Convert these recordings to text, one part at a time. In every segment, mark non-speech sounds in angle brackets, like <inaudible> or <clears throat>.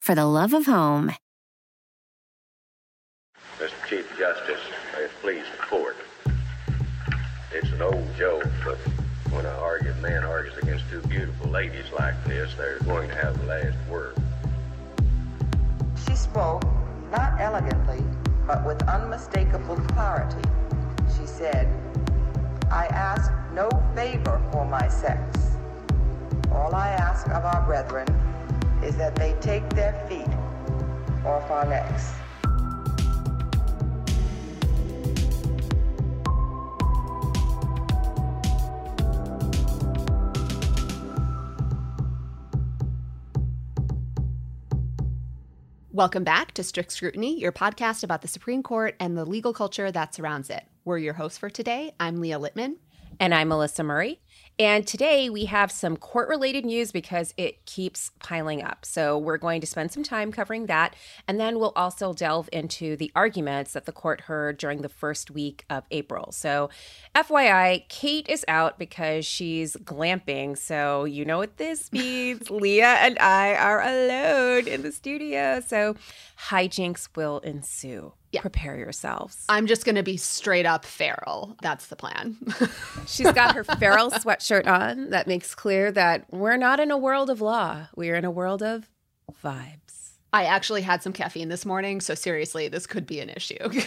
for the love of home. Mr. Chief Justice, may it please the court. It's an old joke, but when an argued man argues against two beautiful ladies like this, they're going to have the last word. She spoke, not elegantly, but with unmistakable clarity. She said, I ask no favor for my sex. All I ask of our brethren is that they take their feet off our necks. Welcome back to Strict Scrutiny, your podcast about the Supreme Court and the legal culture that surrounds it. We're your hosts for today. I'm Leah Littman. And I'm Melissa Murray. And today we have some court related news because it keeps piling up. So we're going to spend some time covering that. And then we'll also delve into the arguments that the court heard during the first week of April. So, FYI, Kate is out because she's glamping. So, you know what this <laughs> means. Leah and I are alone in the studio. So, hijinks will ensue. Yeah. Prepare yourselves. I'm just going to be straight up feral. That's the plan. <laughs> She's got her feral sweatshirt on that makes clear that we're not in a world of law. We're in a world of vibes. I actually had some caffeine this morning, so seriously, this could be an issue.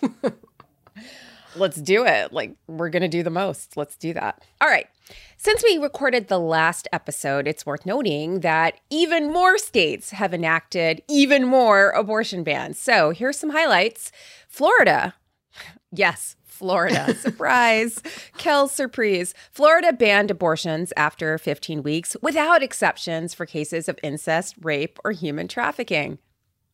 <laughs> Let's do it. Like, we're going to do the most. Let's do that. All right. Since we recorded the last episode, it's worth noting that even more states have enacted even more abortion bans. So here's some highlights Florida. Yes, Florida. <laughs> Surprise. Kel surprise. Florida banned abortions after 15 weeks without exceptions for cases of incest, rape, or human trafficking.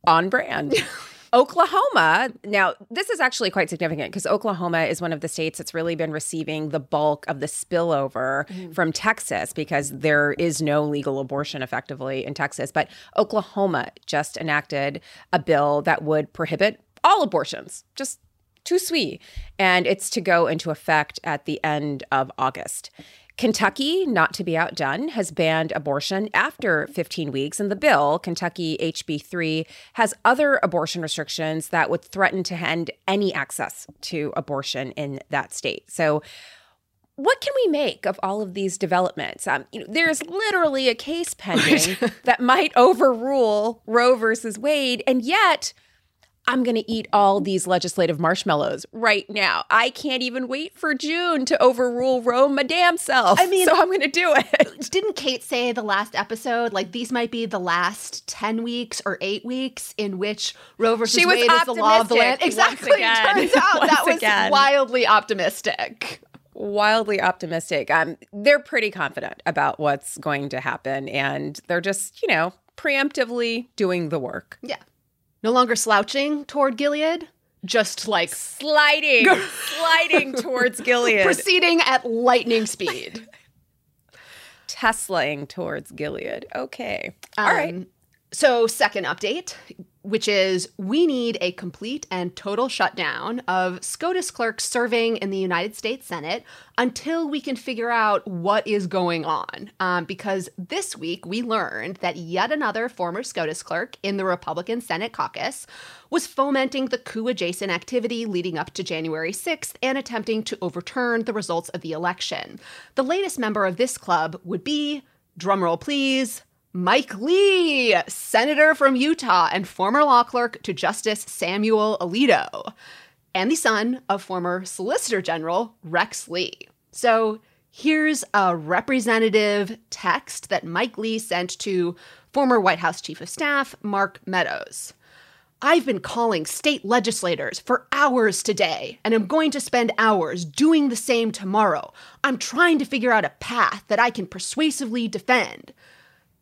On brand. <laughs> Oklahoma, now this is actually quite significant because Oklahoma is one of the states that's really been receiving the bulk of the spillover mm-hmm. from Texas because there is no legal abortion effectively in Texas. But Oklahoma just enacted a bill that would prohibit all abortions, just too sweet. And it's to go into effect at the end of August. Kentucky, not to be outdone, has banned abortion after 15 weeks. And the bill, Kentucky HB 3, has other abortion restrictions that would threaten to end any access to abortion in that state. So, what can we make of all of these developments? Um, you know, there's literally a case <laughs> pending that might overrule Roe versus Wade, and yet I'm going to eat all these legislative marshmallows right now. I can't even wait for June to overrule Roe my damn self. I mean, so I'm going to do it. <laughs> Didn't Kate say the last episode, like these might be the last 10 weeks or eight weeks in which Roe versus she Wade is the law of the land? Exactly. Turns out <laughs> that was again. wildly optimistic wildly optimistic. Um, they're pretty confident about what's going to happen, and they're just, you know, preemptively doing the work. Yeah no longer slouching toward Gilead, just like sliding, sliding towards Gilead, proceeding at lightning speed, <laughs> Teslaing towards Gilead. Okay, all um, right. So, second update which is we need a complete and total shutdown of SCOTUS clerks serving in the United States Senate until we can figure out what is going on. Um, because this week we learned that yet another former SCOTUS clerk in the Republican Senate caucus was fomenting the coup adjacent activity leading up to January 6th and attempting to overturn the results of the election. The latest member of this club would be, drumroll please, Mike Lee, senator from Utah and former law clerk to Justice Samuel Alito, and the son of former Solicitor General Rex Lee. So here's a representative text that Mike Lee sent to former White House Chief of Staff Mark Meadows. I've been calling state legislators for hours today, and I'm going to spend hours doing the same tomorrow. I'm trying to figure out a path that I can persuasively defend.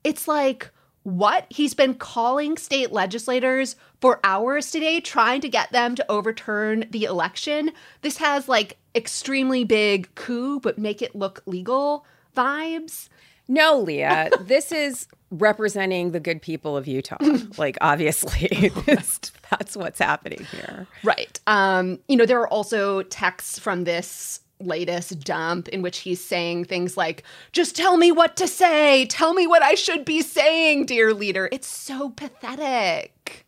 It's like, what? He's been calling state legislators for hours today, trying to get them to overturn the election. This has like extremely big coup, but make it look legal vibes. No, Leah, <laughs> this is representing the good people of Utah. <laughs> like, obviously, <laughs> that's what's happening here. Right. Um, you know, there are also texts from this latest dump in which he's saying things like, just tell me what to say. Tell me what I should be saying, dear leader. It's so pathetic.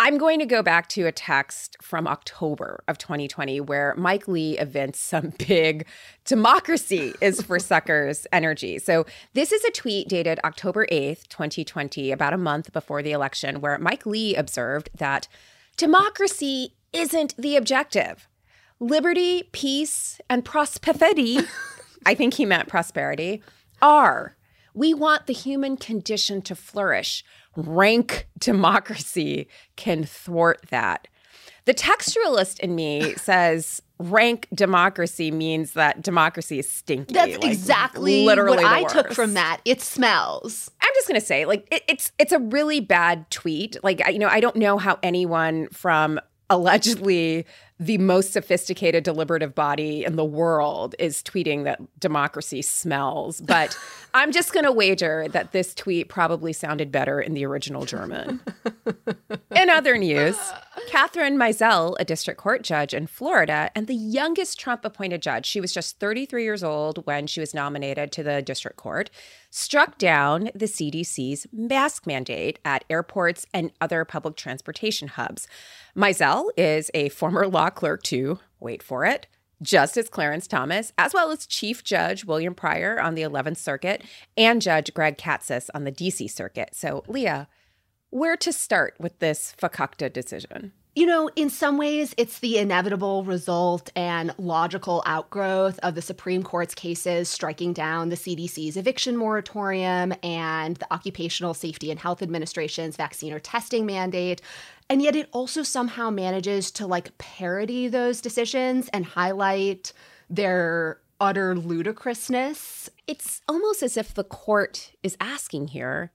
I'm going to go back to a text from October of 2020 where Mike Lee evinces some <laughs> big democracy is for <laughs> suckers energy. So, this is a tweet dated October 8th, 2020, about a month before the election, where Mike Lee observed that democracy isn't the objective. Liberty, peace, and prosperity, I think he meant prosperity, are. We want the human condition to flourish rank democracy can thwart that. The textualist in me <laughs> says rank democracy means that democracy is stinky. That's like, exactly literally what I worst. took from that. It smells. I'm just gonna say, like, it, it's it's a really bad tweet. Like, you know, I don't know how anyone from allegedly the most sophisticated deliberative body in the world is tweeting that democracy smells. But <laughs> I'm just going to wager that this tweet probably sounded better in the original German. <laughs> in other news, Kathryn Mizelle, a district court judge in Florida and the youngest Trump appointed judge, she was just 33 years old when she was nominated to the district court, struck down the CDC's mask mandate at airports and other public transportation hubs. Mizelle is a former law clerk to, wait for it, Justice Clarence Thomas, as well as Chief Judge William Pryor on the 11th Circuit and Judge Greg Katsas on the DC Circuit. So, Leah, where to start with this fakakta decision? You know, in some ways, it's the inevitable result and logical outgrowth of the Supreme Court's cases striking down the CDC's eviction moratorium and the Occupational Safety and Health Administration's vaccine or testing mandate. And yet, it also somehow manages to like parody those decisions and highlight their utter ludicrousness. It's almost as if the court is asking here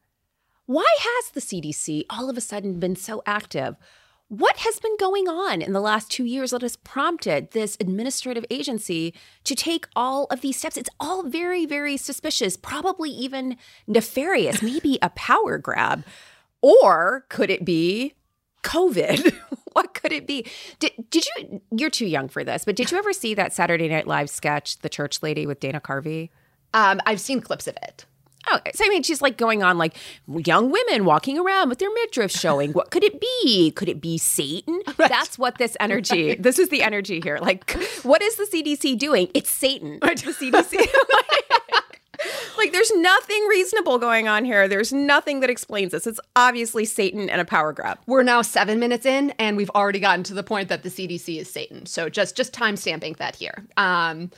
why has the CDC all of a sudden been so active? What has been going on in the last two years that has prompted this administrative agency to take all of these steps? It's all very, very suspicious, probably even nefarious, maybe a power grab. Or could it be COVID? <laughs> what could it be? Did, did you, you're too young for this, but did you ever see that Saturday Night Live sketch, The Church Lady with Dana Carvey? Um, I've seen clips of it. Oh, so I mean, she's like going on like young women walking around with their midriff showing. What could it be? Could it be Satan? Right. That's what this energy. Right. This is the energy here. Like, what is the CDC doing? It's Satan. Right. The CDC. <laughs> like, there's nothing reasonable going on here. There's nothing that explains this. It's obviously Satan and a power grab. We're now seven minutes in, and we've already gotten to the point that the CDC is Satan. So just just time stamping that here. Um,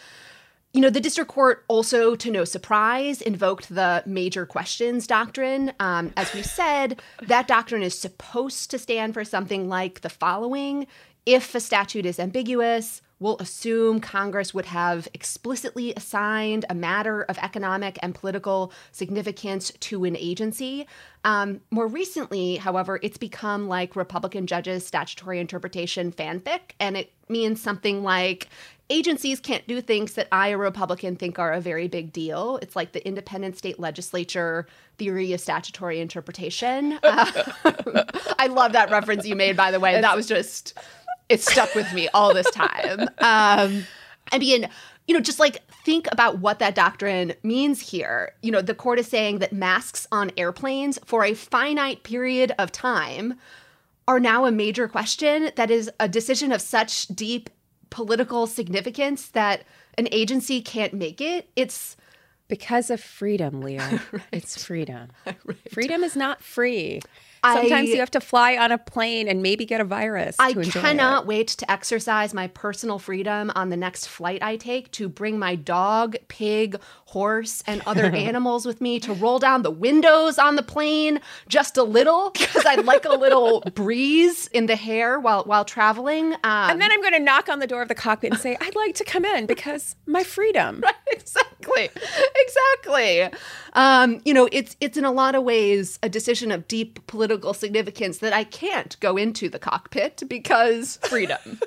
you know, the district court also, to no surprise, invoked the major questions doctrine. Um, as we said, that doctrine is supposed to stand for something like the following If a statute is ambiguous, we'll assume Congress would have explicitly assigned a matter of economic and political significance to an agency. Um, more recently, however, it's become like Republican judges' statutory interpretation fanfic, and it means something like agencies can't do things that I, a Republican, think are a very big deal. It's like the independent state legislature theory of statutory interpretation. Uh, <laughs> I love that reference you made, by the way. That was just, it stuck with me all this time. <laughs> Um, I mean, you know, just like think about what that doctrine means here. You know, the court is saying that masks on airplanes for a finite period of time are now a major question that is a decision of such deep political significance that an agency can't make it. It's because of freedom, Leah. <laughs> right. It's freedom. <laughs> Right. Freedom is not free. Sometimes I, you have to fly on a plane and maybe get a virus. I cannot it. wait to exercise my personal freedom on the next flight I take to bring my dog, pig, horse, and other <laughs> animals with me to roll down the windows on the plane just a little because I'd like a little <laughs> breeze in the hair while while traveling. Um, and then I'm going to knock on the door of the cockpit and say, "I'd like to come in because my freedom." <laughs> Right, exactly exactly. Um, you know it's it's in a lot of ways a decision of deep political significance that i can't go into the cockpit because <laughs> freedom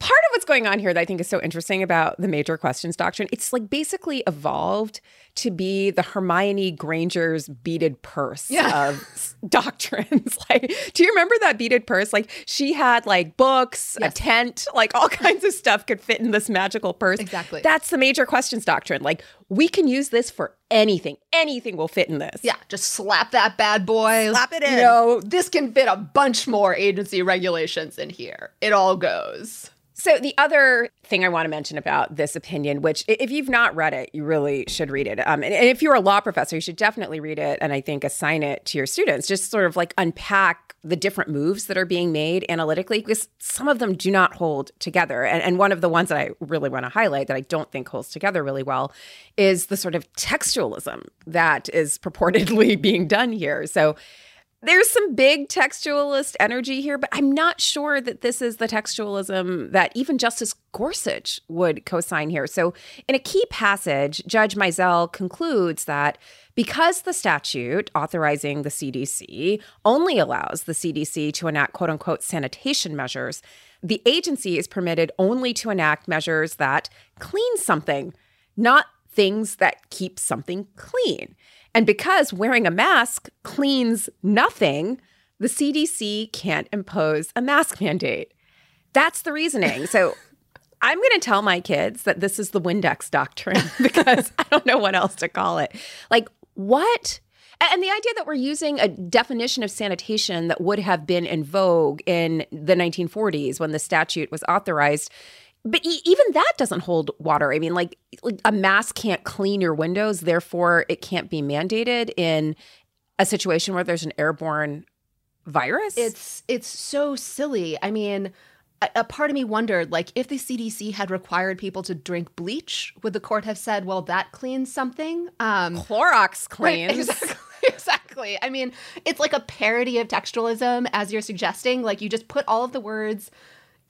part of what's going on here that I think is so interesting about the major questions doctrine, it's like basically evolved to be the Hermione Granger's beaded purse Yeah. of doctrines. <laughs> like, do you remember that beaded purse? Like, she had like books, Yes. a tent, like all <laughs> kinds of stuff could fit in this magical purse. Exactly. That's the major questions doctrine. Like, we can use this for anything. Anything will fit in this. yeah just slap that bad boy Slap it in. you know this can fit a bunch more agency regulations in here it all goes So, the other thing I want to mention about this opinion, which if you've not read it, you really should read it. Um, and, and if you're a law professor, you should definitely read it and I think assign it to your students. Just sort of like unpack the different moves that are being made analytically, because some of them do not hold together. And, and one of the ones that I really want to highlight that I don't think holds together really well is the sort of textualism that is <laughs> purportedly being done here. So, there's some big textualist energy here, but I'm not sure that this is the textualism that even Justice Gorsuch would co-sign here. So, in a key passage, Judge Mizelle concludes that because the statute authorizing the CDC only allows the CDC to enact quote unquote sanitation measures, the agency is permitted only to enact measures that clean something, not things that keep something clean. And because wearing a mask cleans nothing, the CDC can't impose a mask mandate. That's the reasoning. So <laughs> I'm going to tell my kids that this is the Windex doctrine <laughs> because I don't know what else to call it. Like, what? And the idea that we're using a definition of sanitation that would have been in vogue in the 1940s when the statute was authorized. But e- even that doesn't hold water. I mean, like, like a mask can't clean your windows, therefore, it can't be mandated in a situation where there's an airborne virus. It's it's so silly. I mean, a, a part of me wondered, like, if the CDC had required people to drink bleach, would the court have said, "Well, that cleans something"? Um, Clorox right, exactly. <laughs> Exactly. I mean, it's like a parody of textualism, as you're suggesting. Like, you just put all of the words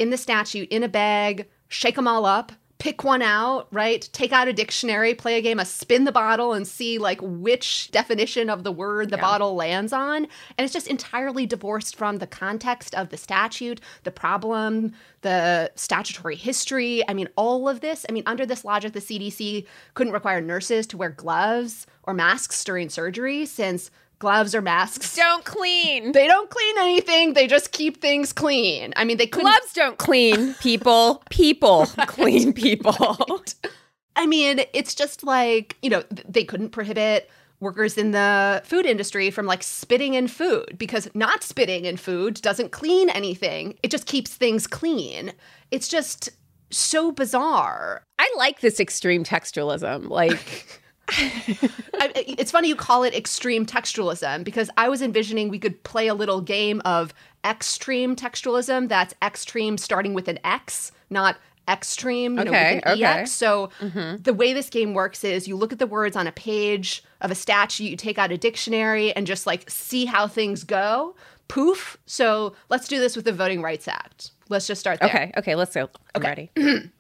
in the statute in a bag, shake them all up, pick one out, right? Take out a dictionary, play a game of spin the bottle and see like which definition of the word the bottle lands on. And it's just entirely divorced from the context of the statute, the problem, the statutory history. I mean, all of this. I mean, under this logic, the CDC couldn't require nurses to wear gloves or masks during surgery since gloves or masks don't clean. they don't clean anything. They just keep things clean. I mean, they couldn't. Gloves don't clean people. People <laughs> clean people. I mean, it's just like, you know, they couldn't prohibit workers in the food industry from like spitting in food because not spitting in food doesn't clean anything. It just keeps things clean. It's just so bizarre. I like this extreme textualism. Like, <laughs> I, it's funny you call it extreme textualism because I was envisioning we could play a little game of extreme textualism. That's extreme starting with an X, not extreme you know, Okay, an okay. EX. So mm-hmm. the way this game works is you look at the words on a page of a statute, you take out a dictionary and just like see how things go. Poof. So let's do this with the Voting Rights Act. Let's just start there. okay, okay, let's go. I'm ready. <clears throat>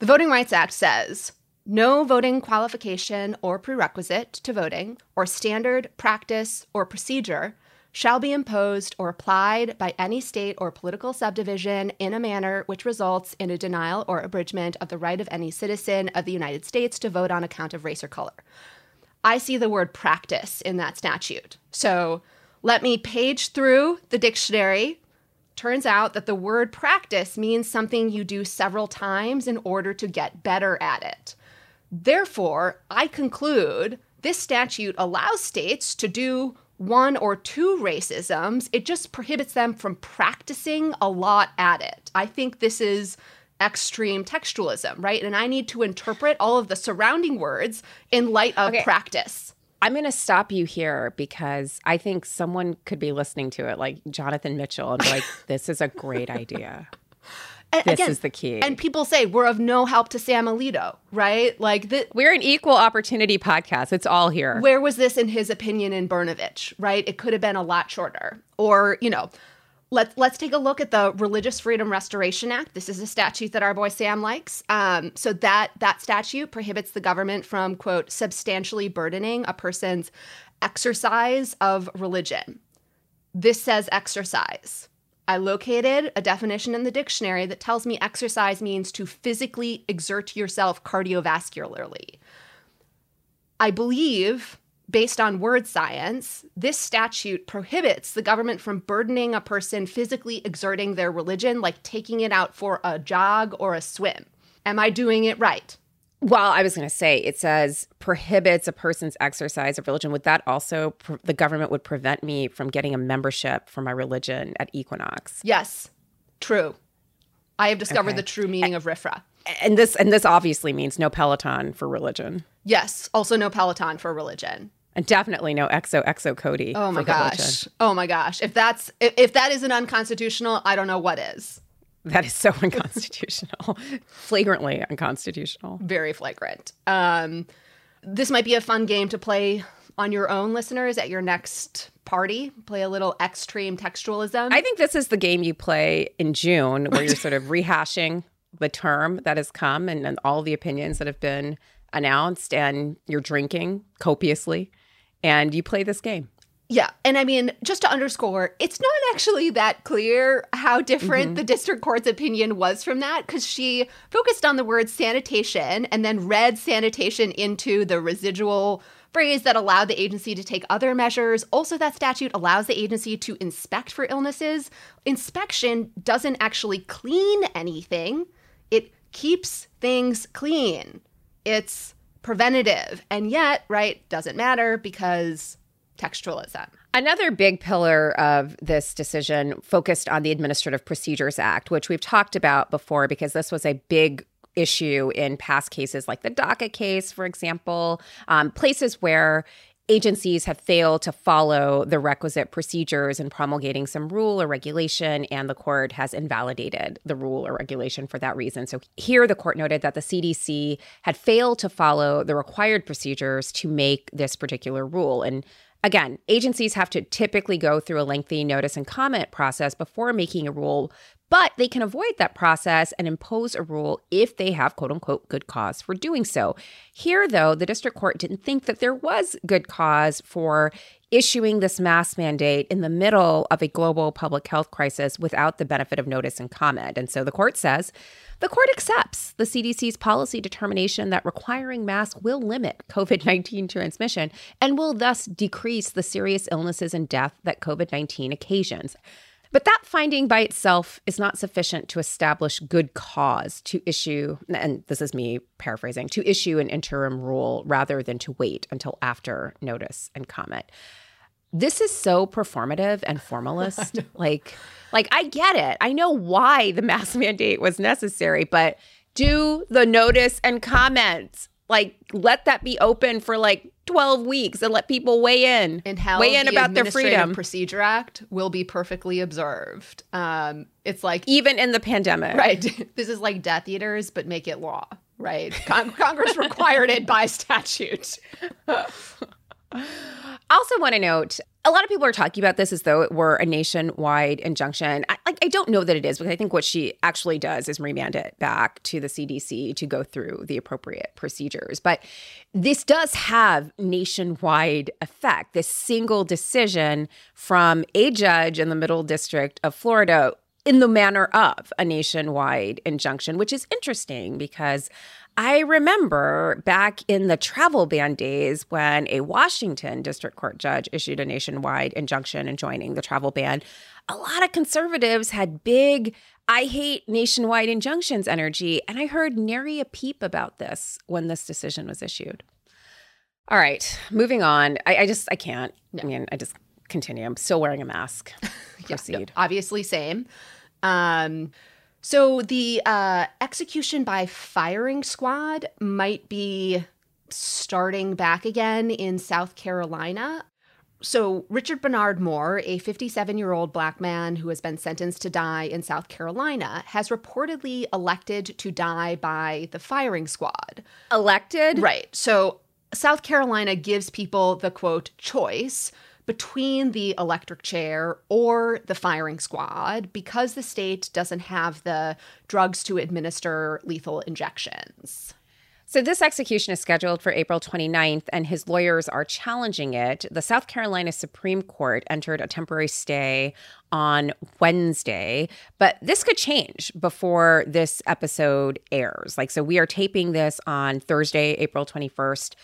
The Voting Rights Act says no voting qualification or prerequisite to voting, or standard practice or procedure, shall be imposed or applied by any state or political subdivision in a manner which results in a denial or abridgment of the right of any citizen of the United States to vote on account of race or color. I see the word practice in that statute. So let me page through the dictionary. Turns out that the word practice means something you do several times in order to get better at it. Therefore, I conclude this statute allows states to do one or two racisms. It just prohibits them from practicing a lot at it. I think this is extreme textualism, right? And I need to interpret all of the surrounding words in light of Okay. practice. I'm going to stop you here because I think someone could be listening to it, like Jonathan Mitchell, and be like, <laughs> this is a great idea. And This again, is the key. And people say we're of no help to Sam Alito, right? Like the, We're an equal opportunity podcast. It's all here. where was this in his opinion in Brnovich, right? It could have been a lot shorter. Or, you know, let's let's take a look at the Religious Freedom Restoration Act. This is a statute that our boy Sam likes. Um, so that that statute prohibits the government from quote substantially burdening a person's exercise of religion. This says exercise. I located a definition in the dictionary that tells me exercise means to physically exert yourself cardiovascularly. I believe, based on word science, this statute prohibits the government from burdening a person physically exerting their religion, like taking it out for a jog or a swim. Am I doing it right? Well, I was going to say it says prohibits a person's exercise of religion. Would that also pr- the government would prevent me from getting a membership for my religion at Equinox? Yes, true. I have discovered Okay. the true meaning of RFRA. And this and this obviously means no Peloton for religion, Yes, also no Peloton for religion. and definitely no Exo Exo Cody. Oh my for religion. gosh. Oh my gosh. If that's if, if that isn't unconstitutional, I don't know what is. That is so <laughs> unconstitutional, flagrantly unconstitutional. Very flagrant. Um this might be a fun game to play on your own listeners at your next party. Play a little extreme textualism. I think this is the game you play in June, where you're sort of <laughs> rehashing the term that has come and, and all the opinions that have been announced, and you're drinking copiously, and you play this game. Yeah. And I mean, just to underscore, it's not actually that clear how different mm-hmm. the district court's opinion was from that because she focused on the word sanitation and then read sanitation into the residual phrase that allowed the agency to take other measures. Also, that statute allows the agency to inspect for illnesses. Inspection doesn't actually clean anything, it keeps things clean. It's preventative. And yet, right, doesn't matter because textualism. Another big pillar of this decision focused on the Administrative Procedures Act, which we've talked about before because this was a big issue in past cases like the DACA case, for example, um, places where agencies have failed to follow the requisite procedures in promulgating some rule or regulation, and the court has invalidated the rule or regulation for that reason. So here, the court noted that the CDC had failed to follow the required procedures to make this particular rule. And Again, agencies have to typically go through a lengthy notice and comment process before making a rule, but they can avoid that process and impose a rule if they have quote unquote good cause for doing so. Here, though, the district court didn't think that there was good cause for issuing this mask mandate in the middle of a global public health crisis without the benefit of notice and comment. And so the court says the court accepts the CDC's policy determination that requiring masks will limit <laughs> COVID 19 transmission and will thus decrease the serious illnesses and death that COVID 19 occasions. But that finding by itself is not sufficient to establish good cause to issue, and this is me paraphrasing, to issue an interim rule rather than to wait until after notice and comment. This is so performative and formalist. <laughs> like, like I get it. I know why the mask <laughs> mandate was necessary, but do the notice and comment. Like, let that be open for like 12 weeks and let people weigh in and how weigh in the about their freedom, Procedure Act will be perfectly observed. Um, it's like even in the pandemic. right. <laughs> this is like Death Eaters, but make it law. Right. Con- Congress required it by statute. I also want to note a lot of people are talking about this as though it were a nationwide injunction. I, like, I don't know that it is because I think what she actually does is remand it back to the CDC to go through the appropriate procedures. But this does have nationwide effect. This single decision from a judge in the Middle District of Florida in the manner of a nationwide injunction, which is interesting because I remember back in the travel ban days when a Washington district court judge issued a nationwide injunction enjoining the travel ban. A lot of conservatives had big, I hate nationwide injunctions energy. And I heard nary a peep about this when this decision was issued. All right, moving on. I, I just, I can't. I mean, I just continue. I'm still wearing a mask. <laughs> Proceed. Obviously, same. Um, so the uh, execution by firing squad might be starting back again in South Carolina. So, Richard Bernard Moore, a 57 year old black man who has been sentenced to die in South Carolina, has reportedly elected to die by the firing squad. Elected? Right. So, South Carolina gives people the quote choice between the electric chair or the firing squad because the state doesn't have the drugs to administer lethal injections. So, this execution is scheduled for April 29th, and his lawyers are challenging it. The South Carolina Supreme Court entered a temporary stay on Wednesday, but this could change before this episode airs. Like, so we are taping this on Thursday, April 21st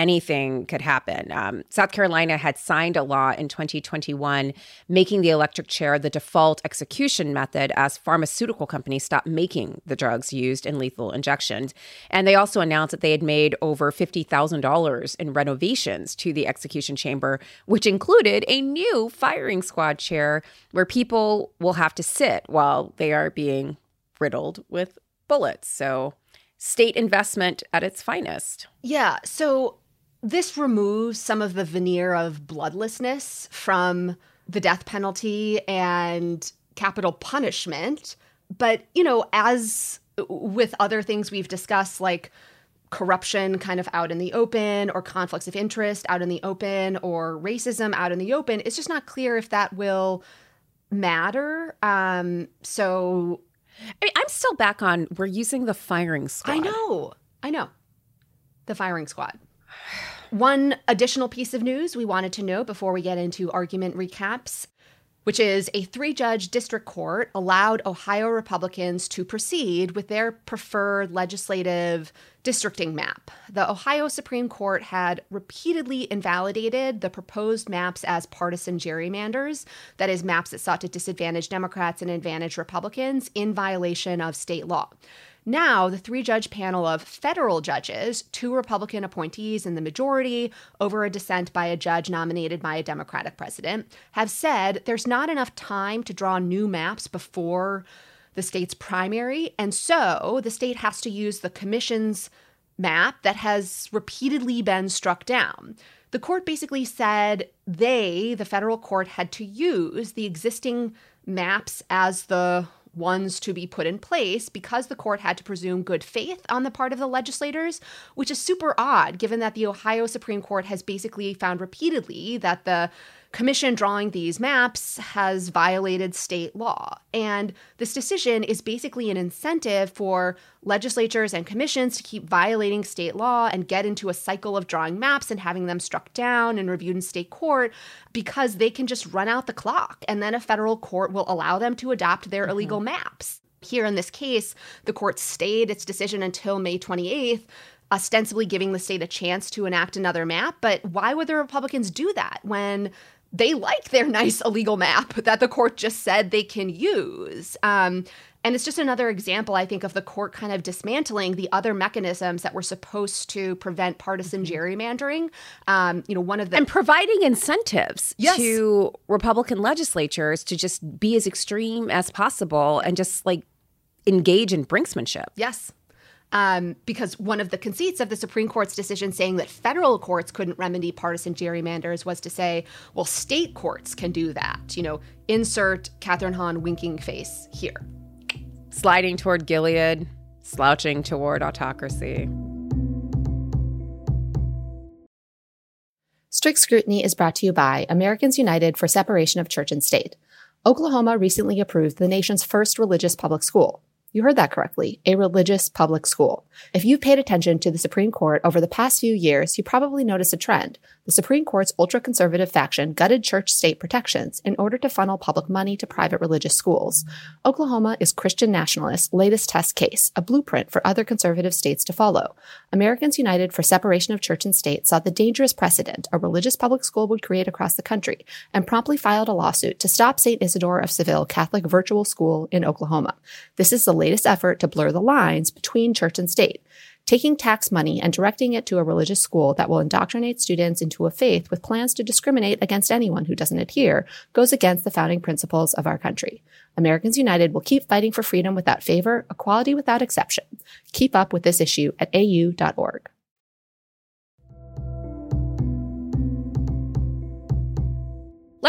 anything could happen. Um, South Carolina had signed a law in 2021 making the electric chair the default execution method as pharmaceutical companies stopped making the drugs used in lethal injections. And they also announced that they had made over $50,000 in renovations to the execution chamber, which included a new firing squad chair where people will have to sit while they are being riddled with bullets. So, state investment at its finest. Yeah. So this removes some of the veneer of bloodlessness from the death penalty and capital punishment. But, you know, as with other things we've discussed, like corruption kind of out in the open or conflicts of interest out in the open or racism out in the open, it's just not clear if that will matter. Um, so I mean, I'm still back on we're using the firing squad. I know. I know. The firing squad. One additional piece of news we wanted to know before we get into argument recaps which is a three judge district court allowed Ohio Republicans to proceed with their preferred legislative districting map. The Ohio Supreme Court had repeatedly invalidated the proposed maps as partisan gerrymanders, that is, maps that sought to disadvantage Democrats and advantage Republicans in violation of state law. Now, the three judge panel of federal judges, two Republican appointees in the majority over a dissent by a judge nominated by a Democratic president, have said there's not enough time to draw new maps before the state's primary. And so the state has to use the commission's map that has repeatedly been struck down. The court basically said they, the federal court, had to use the existing maps as the ones to be put in place because the court had to presume good faith on the part of the legislators, which is super odd given that the Ohio Supreme Court has basically found repeatedly that the commission drawing these maps has violated state law. And this decision is basically an incentive for legislatures and commissions to keep violating state law and get into a cycle of drawing maps and having them struck down and reviewed in state court because they can just run out the clock and then a federal court will allow them to adopt their mm-hmm. illegal maps. Here in this case, the court stayed its decision until May 28th ostensibly giving the state a chance to enact another map. But why would the Republicans do that when they like their <laughs> nice illegal map that the court just said they can use. Um, and it's just another example, I think, of the court kind of dismantling the other mechanisms that were supposed to prevent partisan mm-hmm. gerrymandering. Um, you know, one of the and providing incentives yes. to Republican legislatures to just be as extreme as possible and just like engage in brinksmanship. Yes um, because one of the conceits of the Supreme Court's decision saying that federal courts couldn't remedy partisan gerrymanders was to say, well, state courts can do that. You know, insert Kathryn Hahn winking face here. Sliding toward Gilead, slouching toward autocracy. Strict Scrutiny is brought to you by Americans United for Separation of Church and State. Oklahoma recently approved the nation's first religious public school. You heard that correctly. A religious public school. If you've paid attention to the Supreme Court over the past few years, you probably noticed a trend. The Supreme Court's ultra conservative faction gutted church state protections in order to funnel public money to private religious schools. Oklahoma is Christian nationalists' latest test case, a blueprint for other conservative states to follow. Americans United for Separation of Church and State saw the dangerous precedent a religious public school would create across the country and promptly filed a lawsuit to stop St. Isidore of Seville Catholic Virtual School in Oklahoma. This is the latest effort to blur the lines between church and state, taking tax money and directing it to a religious school that will indoctrinate students into a faith with plans to discriminate against anyone who doesn't adhere goes against the founding principles of our country. Americans United will keep fighting for freedom without favor, equality without exception. Keep up with this issue at au.org.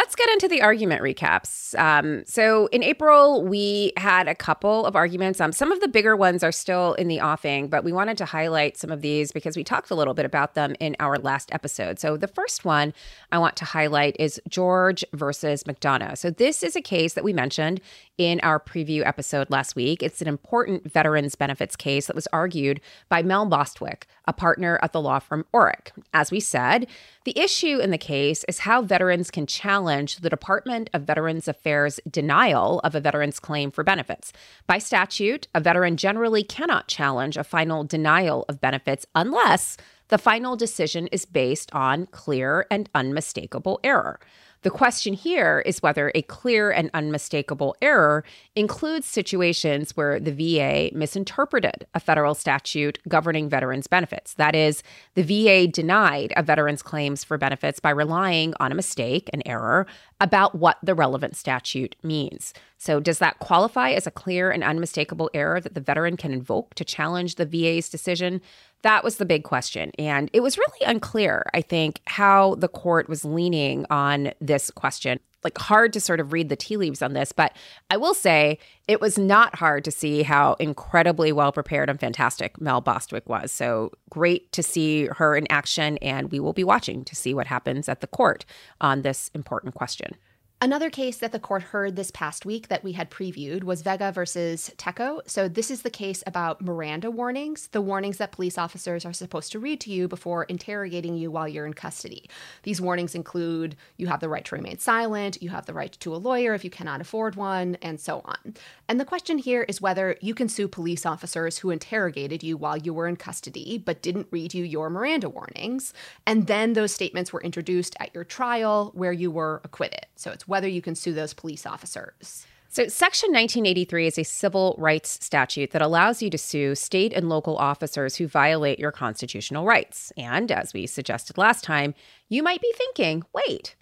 let's get into the argument recaps. Um, so, in April, we had a couple of arguments. Um, some of the bigger ones are still in the offing, but we wanted to highlight some of these because we talked a little bit about them in our last episode. So, the first one I want to highlight is George versus McDonough. So, this is a case that we mentioned in our preview episode last week. It's an important veterans benefits case that was argued by Mel Bostwick, a partner at the law firm Orrick. As we said, the issue in the case is how veterans can challenge the Department of Veterans Affairs denial of a veteran's claim for benefits. By statute, a veteran generally cannot challenge a final denial of benefits unless the final decision is based on clear and unmistakable error. The question here is whether a clear and unmistakable error includes situations where the VA misinterpreted a federal statute governing veterans' benefits. That is, the VA denied a veteran's claims for benefits by relying on a mistake, an error, about what the relevant statute means. So, does that qualify as a clear and unmistakable error that the veteran can invoke to challenge the VA's decision? That was the big question. And it was really unclear, I think, how the court was leaning on this question. Like, hard to sort of read the tea leaves on this, but I will say it was not hard to see how incredibly well prepared and fantastic Mel Bostwick was. So great to see her in action, and we will be watching to see what happens at the court on this important question. Another case that the court heard this past week that we had previewed was Vega versus Tekoh. So, this is the case about Miranda warnings, the warnings that police officers are supposed to read to you before interrogating you while you're in custody. These warnings include you have the right to remain silent, you have the right to a lawyer if you cannot afford one, and so on. And the question here is whether you can sue police officers who interrogated you while you were in custody but didn't read you your Miranda warnings. And then those statements were introduced at your trial where you were acquitted. So, it's whether you can sue those police officers. So, Section 1983 is a civil rights statute that allows you to sue state and local officers who violate your constitutional rights. And as we suggested last time, you might be thinking wait,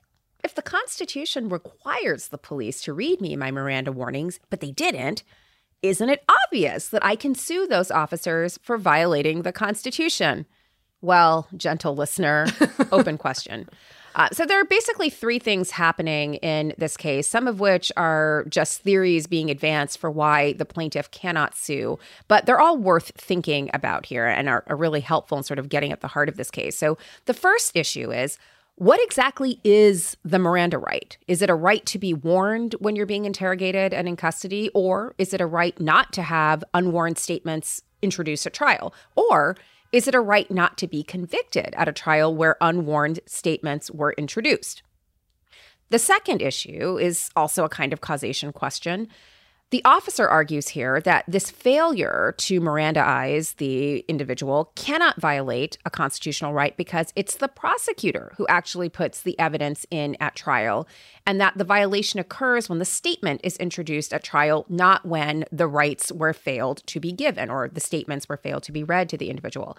if the Constitution requires the police to read me my Miranda warnings, but they didn't, isn't it obvious that I can sue those officers for violating the Constitution? Well, gentle listener, <laughs> open question. Uh, so there are basically three things happening in this case, some of which are just theories being advanced for why the plaintiff cannot sue, but they're all worth thinking about here and are, are really helpful in sort of getting at the heart of this case. So the first issue is what exactly is the Miranda right? Is it a right to be warned when you're being interrogated and in custody, or is it a right not to have unwarned statements introduced at trial? Or is it a right not to be convicted at a trial where unwarned statements were introduced? The second issue is also a kind of causation question. The officer argues here that this failure to Mirandize the individual cannot violate a constitutional right because it's the prosecutor who actually puts the evidence in at trial, and that the violation occurs when the statement is introduced at trial, not when the rights were failed to be given or the statements were failed to be read to the individual.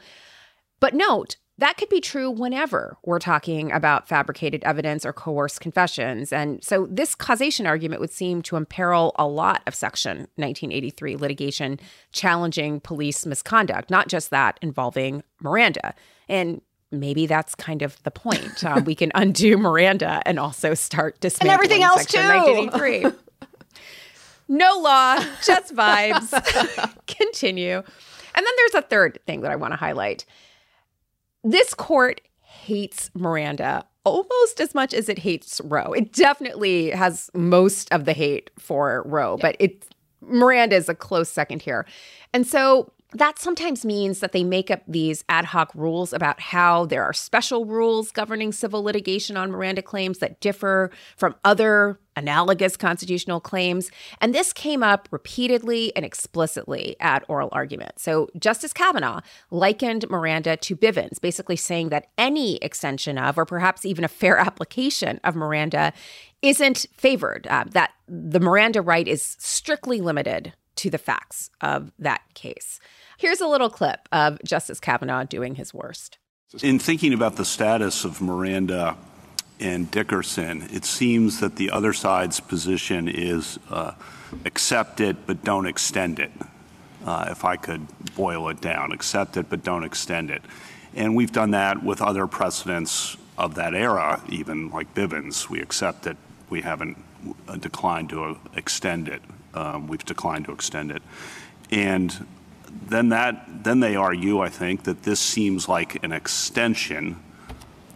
But note, that could be true whenever we're talking about fabricated evidence or coerced confessions. And so this causation argument would seem to imperil a lot of Section 1983 litigation challenging police misconduct, not just that involving Miranda. And maybe that's kind of the point. <laughs> Uh, we can undo Miranda and also start dismantling and everything else Section too. 1983. no law, just vibes. <laughs> <laughs> Continue. And then there's a third thing that I want to highlight. This court hates Miranda almost as much as it hates Roe. It definitely has most of the hate for Roe, yeah. but it Miranda is a close second here. And so that sometimes means that they make up these ad hoc rules about how there are special rules governing civil litigation on Miranda claims that differ from other analogous constitutional claims. And this came up repeatedly and explicitly at oral argument. So Justice Kavanaugh likened Miranda to Bivens, basically saying that any extension of, or perhaps even a fair <laughs> application of Miranda, isn't favored, uh, that the Miranda right is strictly limited to the facts of that case. Here's a little clip of Justice Kavanaugh doing his worst. In thinking about the status of Miranda and Dickerson, it seems that the other side's position is uh, accept it but don't extend it. Uh, if I could boil it down, accept it but don't extend it. And we've done that with other precedents of that era, even like Bivens. We accept it we haven't uh, declined to extend it. Um, we've declined to extend it. And then that then they argue, I think, that this seems like an extension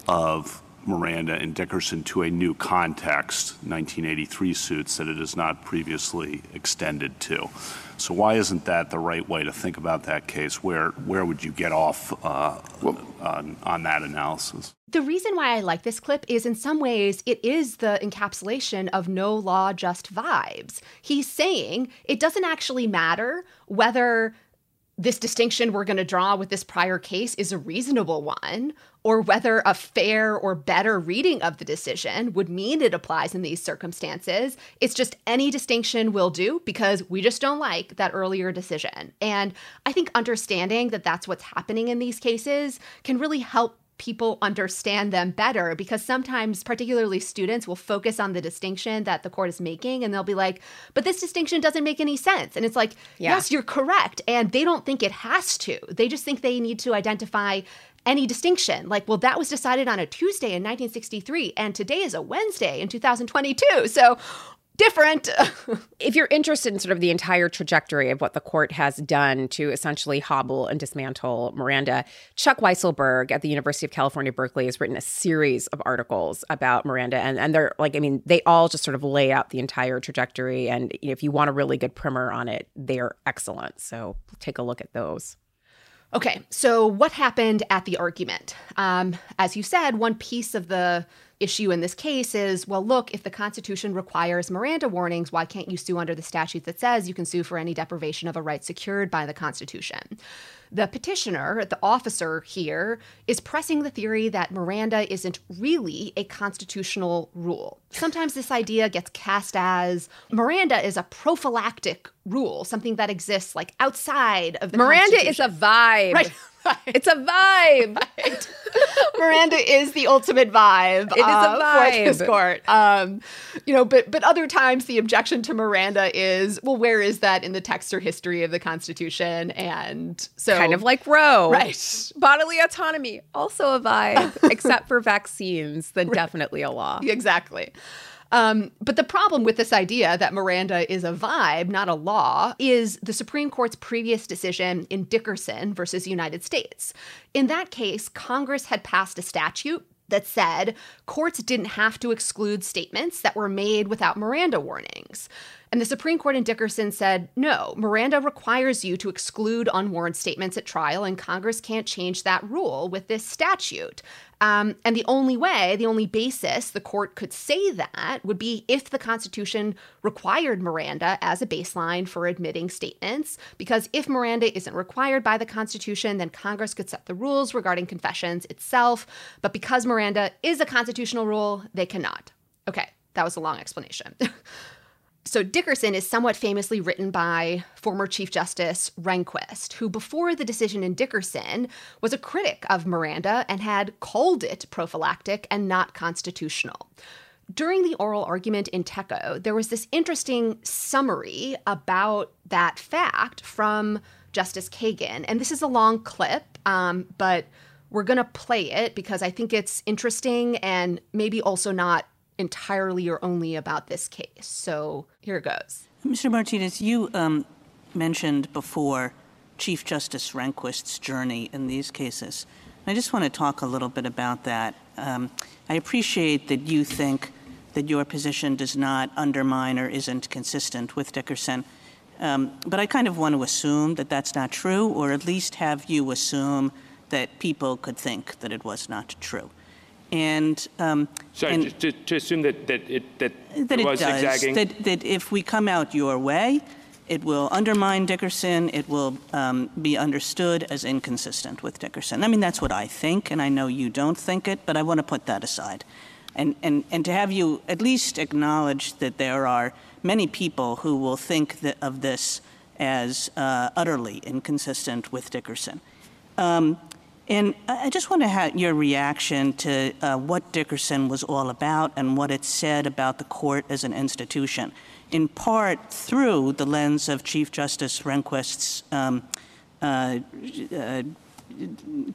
of Miranda and Dickerson to a new context, 1983 suits that it is not previously extended to. So why isn't that the right way to think about that case? Where where would you get off uh, on, on that analysis? The reason why I like this clip is in some ways it is the encapsulation of no law, just vibes. He's saying it doesn't actually matter whether this distinction we're going to draw with this prior case is a reasonable one, or whether a fair or better reading of the decision would mean it applies in these circumstances. It's just any distinction will do because we just don't like that earlier decision. And I think understanding that that's what's happening in these cases can really help people understand them better because sometimes particularly students will focus on the distinction that the court is making and they'll be like but this distinction doesn't make any sense. And it's like yeah. yes you're correct. And they don't think it has to. They just think they need to identify any distinction. Like well that was decided on a tuesday in 1963 and today is a wednesday in 2022 so different. <laughs> if you're interested in sort of the entire trajectory of what the court has done to essentially hobble and dismantle Miranda, Chuck Weisselberg at the University of California, Berkeley has written a series of articles about Miranda. And, and they're like, I mean, they all just sort of lay out the entire trajectory. And you know, if you want a really good primer on it, they're excellent. So take a look at those. Okay, so what happened at the argument? Um, as you said, one piece of the issue in this case is well, look, if the Constitution requires Miranda warnings, why can't you sue under the statute that says you can sue for any deprivation of a right secured by the Constitution? The petitioner, the officer here, is pressing the theory that Miranda isn't really a constitutional rule. Sometimes this idea gets cast as Miranda is a prophylactic rule, something that exists like outside of the Miranda is a vibe. Right. It's a vibe. <laughs> Right. <laughs> Miranda is the ultimate vibe. It is uh, a vibe. for this court. Um, you know, but but other times the objection to Miranda is, well, where is that in the text or history of the Constitution? And so kind of like Roe, right? Bodily autonomy, also a vibe, <laughs> except for vaccines, then right. definitely a law. Exactly. Um, but the problem with this idea that Miranda is a vibe, not a law, is the Supreme Court's previous decision in Dickerson versus United States. In that case, Congress had passed a statute that said courts didn't have to exclude statements that were made without Miranda warnings. And the Supreme Court in Dickerson said, no, Miranda requires you to exclude unwarranted statements at trial, and Congress can't change that rule with this statute. Um, and the only way, the only basis the court could say that would be if the Constitution required Miranda as a baseline for admitting statements. Because if Miranda isn't required by the Constitution, then Congress could set the rules regarding confessions itself. But because Miranda is a constitutional rule, they cannot. Okay, that was a long explanation. <laughs> So, Dickerson is somewhat famously written by former Chief Justice Rehnquist, who, before the decision in Dickerson, was a critic of Miranda and had called it prophylactic and not constitutional. During the oral argument in Tekoh, there was this interesting summary about that fact from Justice Kagan. And this is a long clip, um, but we're going to play it because I think it's interesting and maybe also not entirely or only about this case. So here it goes. Mr. Martinez, you um, mentioned before Chief Justice Rehnquist's journey in these cases. I just want to talk a little bit about that. Um, I appreciate that you think that your position does not undermine or isn't consistent with Dickerson. Um, but I kind of want to assume that that's not true, or at least have you assume that people could think that it was not true. And um, sorry, and to, to, assume that that it that, that it, was does, zigzagging. That that if we come out your way, it will undermine Dickerson. It will um, be understood as inconsistent with Dickerson. I mean, that's what I think, and I know you don't think it, but I want to put that aside. And, and, and to have you at least acknowledge that there are many people who will think of this as uh, utterly inconsistent with Dickerson. Um, and I just want to have your reaction to uh, what Dickerson was all about and what it said about the court as an institution, in part through the lens of Chief Justice Rehnquist's um, uh, uh,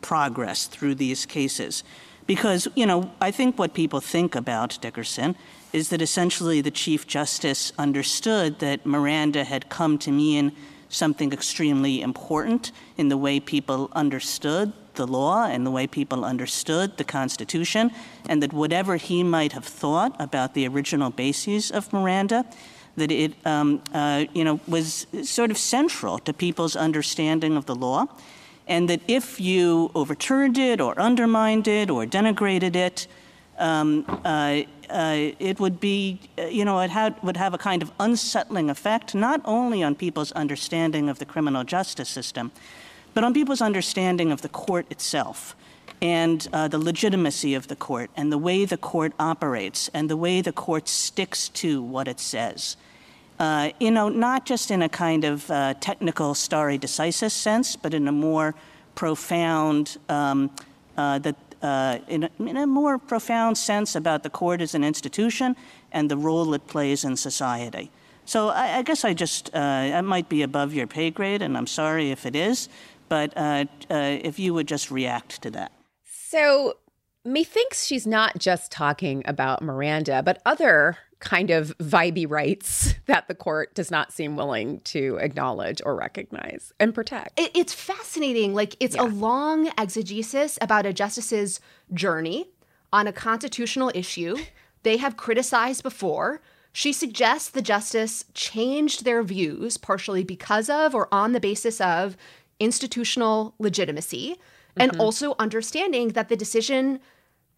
progress through these cases. Because, you know, I think what people think about Dickerson is that essentially the Chief Justice understood that Miranda had come to mean something extremely important in the way people understood the law and the way people understood the Constitution, and that whatever he might have thought about the original bases of Miranda, that it um, uh, you know was sort of central to people's understanding of the law, and that if you overturned it or undermined it or denigrated it, um, uh, uh, it would be, uh, you know, it had, would have a kind of unsettling effect, not only on people's understanding of the criminal justice system, but on people's understanding of the court itself and uh, the legitimacy of the court and the way the court operates and the way the court sticks to what it says. Uh, you know, not just in a kind of uh, technical stare decisis sense, but in a more profound, um, uh, that uh, in, a, in, a, more profound sense about the court as an institution and the role it plays in society. So I, I guess I just, uh, that might be above your pay grade, and I'm sorry if it is, but uh, uh if you would just react to that. So methinks she's not just talking about Miranda, but other kind of vibey rights <laughs> that the court does not seem willing to acknowledge or recognize and protect. It, it's fascinating. Like, it's yeah. a long exegesis about a justice's journey on a constitutional issue <laughs> they have criticized before. She suggests the justice changed their views partially because of or on the basis of institutional legitimacy mm-hmm. and also understanding that the decision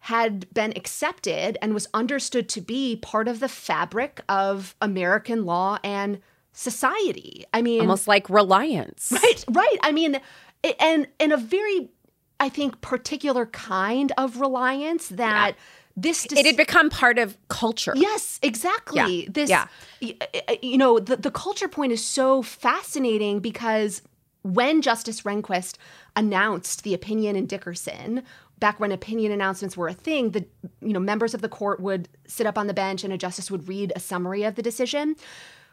had been accepted and was understood to be part of the fabric of American law and society. I mean, almost like reliance. <laughs> Right, right. I mean, and in a very, I think, particular kind of reliance that. Yeah. This dis- it had become part of culture. Yes, exactly. Yeah. This, yeah. you know, the, the culture point is so fascinating because when Justice Rehnquist announced the opinion in Dickerson, back when opinion announcements were a thing, the you know members of the court would sit up on the bench and a justice would read a summary of the decision.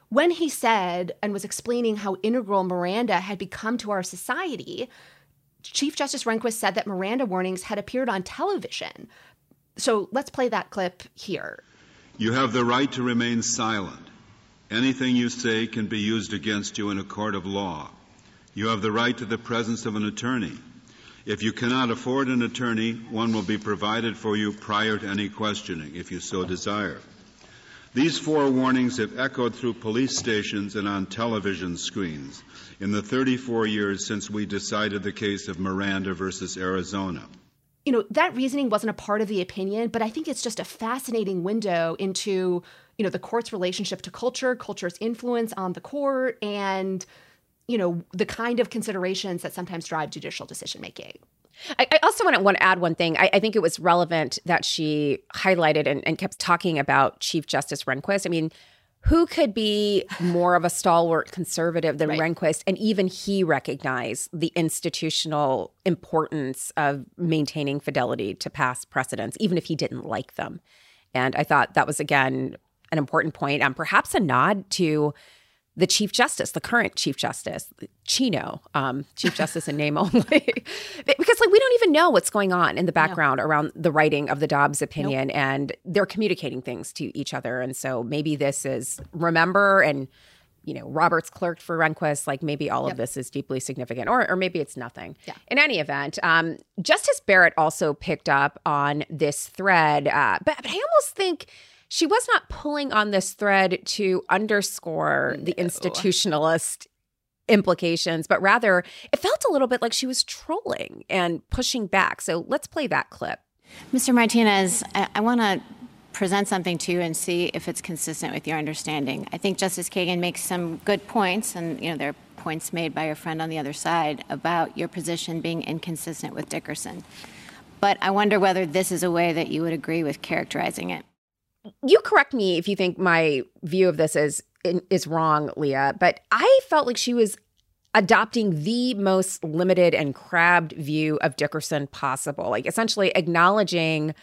When he said and was explaining how integral Miranda had become to our society, Chief Justice Rehnquist said that Miranda warnings had appeared on television. So let's play that clip here. You have the right to remain silent. Anything you say can be used against you in a court of law. You have the right to the presence of an attorney. If you cannot afford an attorney, one will be provided for you prior to any questioning, if you so desire. These four warnings have echoed through police stations and on television screens in the 34 years since we decided the case of Miranda versus Arizona. You know, that reasoning wasn't a part of the opinion, but I think it's just a fascinating window into, you know, the court's relationship to culture, culture's influence on the court, and you know, the kind of considerations that sometimes drive judicial decision making. I, I, also want to, want to add one thing. I, I, think it was relevant that she highlighted and, and kept talking about Chief Justice Rehnquist. I mean, who could be more of a stalwart conservative than right. Rehnquist? And even he recognized the institutional importance of maintaining fidelity to past precedents, even if he didn't like them. And I thought that was, again, an important point and perhaps a nod to the Chief Justice, the current Chief Justice, Chino, um, Chief Justice in name <laughs> only, because like we don't even know what's going on in the background no. around the writing of the Dobbs opinion, nope. and they're communicating things to each other, and so maybe this is remember and you know Roberts clerked for Rehnquist, like maybe all yep. of this is deeply significant, or or maybe it's nothing. Yeah. In any event, um, Justice Barrett also picked up on this thread, uh, but, but I almost think she was not pulling on this thread to underscore no. the institutionalist implications, but rather it felt a little bit like she was trolling and pushing back. So let's play that clip. Mr. Martinez, I, I want to present something to you and see if it's consistent with your understanding. I think Justice Kagan makes some good points, and you know there are points made by your friend on the other side about your position being inconsistent with Dickerson. But I wonder whether this is a way that you would agree with characterizing it you correct me if you think my view of this is is wrong, Leah, but I felt like she was adopting the most limited and crabbed view of Dickerson possible, like essentially acknowledging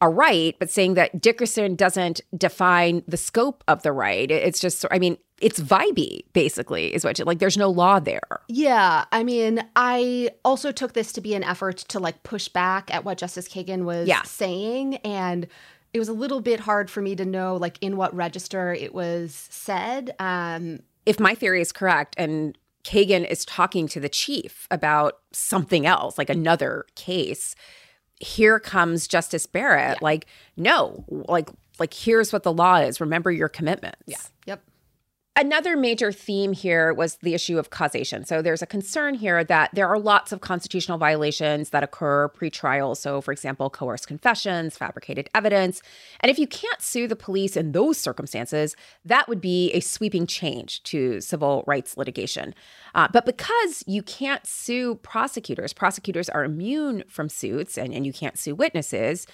a right, but saying that Dickerson doesn't define the scope of the right. It's just, I mean, it's vibey, basically, is what you, like. There's no law there. Yeah, I mean, I also took this to be an effort to like push back at what Justice Kagan was yeah. saying, and it was a little bit hard for me to know like in what register it was said. Um, if my theory is correct and Kagan is talking to the chief about something else, like another case, here comes Justice Barrett, yeah. like, no, like, like here's what the law is. Remember your commitments. Yeah. Yep. Another major theme here was the issue of causation. So there's a concern here that there are lots of constitutional violations that occur pre-trial. So, for example, coerced confessions, fabricated evidence. And if you can't sue the police in those circumstances, that would be a sweeping change to civil rights litigation. Uh, but because you can't sue prosecutors, prosecutors are immune from suits and, and you can't sue witnesses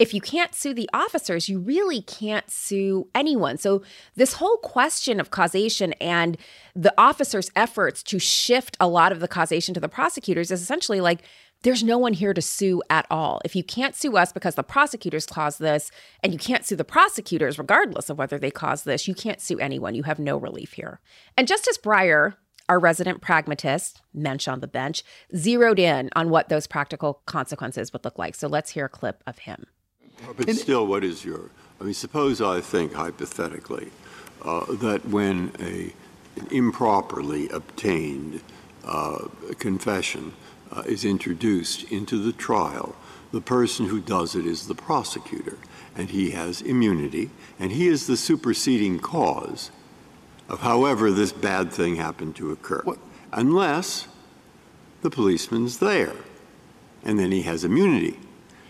if you can't sue the officers, you really can't sue anyone. So, this whole question of causation and the officers' efforts to shift a lot of the causation to the prosecutors is essentially like, there's no one here to sue at all. If you can't sue us because the prosecutors caused this, and you can't sue the prosecutors regardless of whether they caused this, you can't sue anyone. You have no relief here. And Justice Breyer, our resident pragmatist, mensch on the bench, zeroed in on what those practical consequences would look like. So let's hear a clip of him. But still, what is your? I mean, suppose I think hypothetically uh, that when a an improperly obtained uh, confession uh, is introduced into the trial, the person who does it is the prosecutor, and he has immunity, and he is the superseding cause of however this bad thing happened to occur, unless the policeman's there, and then he has immunity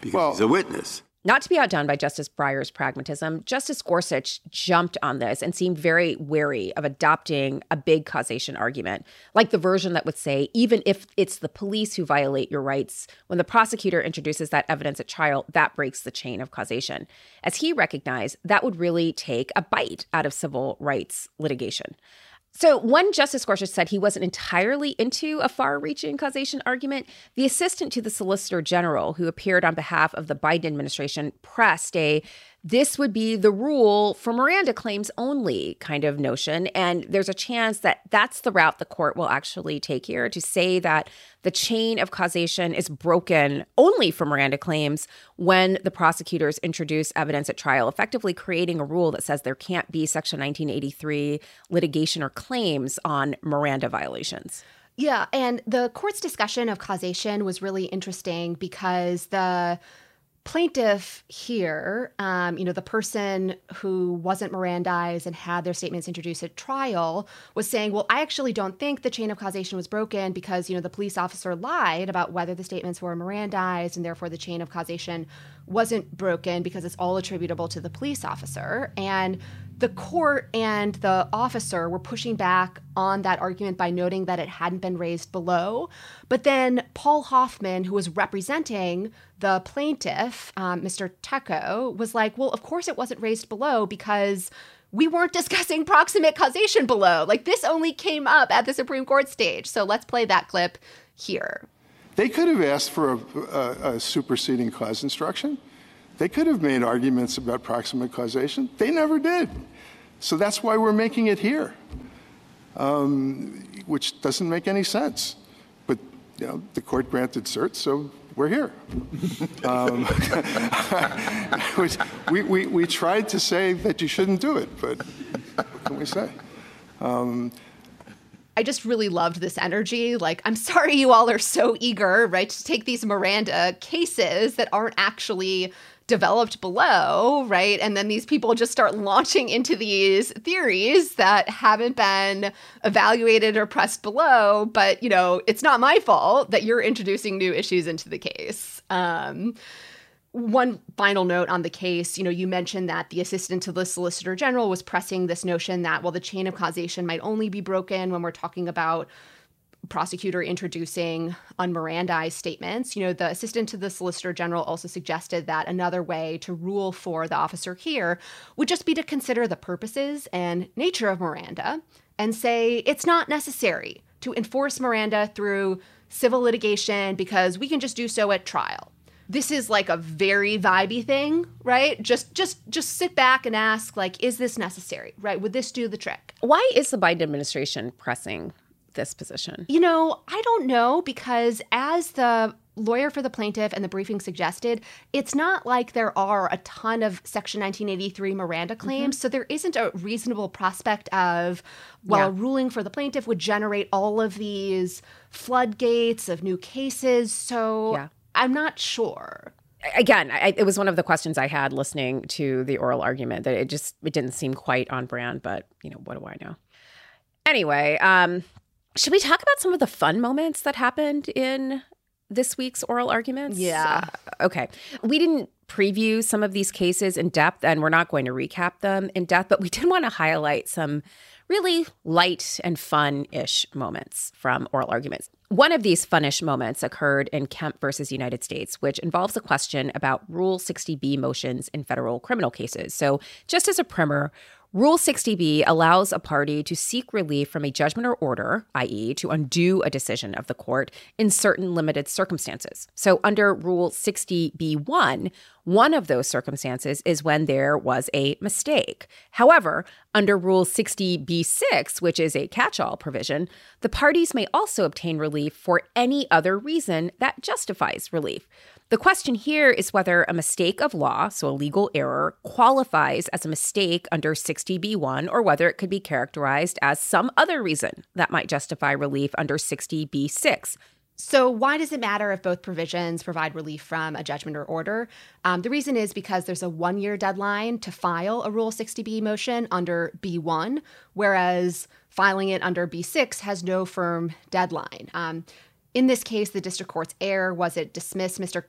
because he's a witness. Not to be outdone by Justice Breyer's pragmatism, Justice Gorsuch jumped on this and seemed very wary of adopting a big causation argument, like the version that would say, even if it's the police who violate your rights, when the prosecutor introduces that evidence at trial, that breaks the chain of causation. As he recognized, that would really take a bite out of civil rights litigation. So, when Justice Gorsuch said he wasn't entirely into a far reaching causation argument, the assistant to the Solicitor General, who appeared on behalf of the Biden administration, pressed a this would be the rule for Miranda claims only kind of notion. And there's a chance that that's the route the court will actually take here to say that the chain of causation is broken only for Miranda claims when the prosecutors introduce evidence at trial, effectively creating a rule that says there can't be Section 1983 litigation or claims on Miranda violations. Yeah, and the court's discussion of causation was really interesting because the plaintiff here, um, you know, the person who wasn't Mirandized and had their statements introduced at trial was saying, well, I actually don't think the chain of causation was broken because, you know, the police officer lied about whether the statements were Mirandized and therefore the chain of causation wasn't broken because it's all attributable to the police officer. And the court and the officer were pushing back on that argument by noting that it hadn't been raised below. But then Paul Hoffman, who was representing the plaintiff, um, Mr. Tekoh, was like, well, of course it wasn't raised below because we weren't <laughs> discussing proximate causation below. Like this only came up at the Supreme Court stage. So let's play that clip here. They could have asked for a, a, a superseding cause instruction. They could have made arguments about proximate causation. They never did. So that's why we're making it here, um, which doesn't make any sense. But you know, the court granted cert, so we're here. <laughs> um, <laughs> we, we, we tried to say that you shouldn't do it, but what can we say? Um, I just really loved this energy. Like, I'm sorry you all are so eager, right, to take these Miranda cases that aren't actually developed below, right? And then these people just start launching into these theories that haven't been evaluated or pressed below. But, you know, it's not my fault that you're introducing new issues into the case. Um, one final note on the case you know you mentioned that the assistant to the solicitor general was pressing this notion that well the chain of causation might only be broken when we're talking about prosecutor introducing unmirandized statements. You know, the assistant to the solicitor general also suggested that another way to rule for the officer here would just be to consider the purposes and nature of Miranda and say it's not necessary to enforce Miranda through civil litigation because we can just do so at trial. This is like a very vibey thing, right? Just just just sit back and ask like is this necessary? Right? Would this do the trick? Why is the Biden administration pressing this position? You know, I don't know because as the lawyer for the plaintiff and the briefing suggested, it's not like there are a ton of Section 1983 Miranda claims. So there isn't a reasonable prospect of, well, Yeah. a ruling for the plaintiff would generate all of these floodgates of new cases. So Yeah. I'm not sure. again I, it was one of the questions i had listening to the oral argument that it just it didn't seem quite on brand but you know what do i know anyway um should we talk about some of the fun moments that happened in this week's oral arguments Yeah. Uh, okay we didn't preview some of these cases in depth and we're not going to recap them in depth but we did want to highlight some really light and fun-ish moments from oral arguments one of these funnish moments occurred in Kemp versus United States, which involves a question about Rule 60B motions in federal criminal cases. So, just as a primer, Rule 60B allows a party to seek relief from a judgment or order, i.e., to undo a decision of the court in certain limited circumstances. So, under Rule 60B1, one of those circumstances is when there was a mistake. However, under Rule 60B6, which is a catch all provision, the parties may also obtain relief for any other reason that justifies relief. The question here is whether a mistake of law, so a legal error, qualifies as a mistake under 60B1 or whether it could be characterized as some other reason that might justify relief under 60B6. So, why does it matter if both provisions provide relief from a judgment or order? Um, the reason is because there's a one year deadline to file a Rule 60B motion under B1, whereas filing it under B6 has no firm deadline. Um, in this case, the district court's error was it dismissed Mr.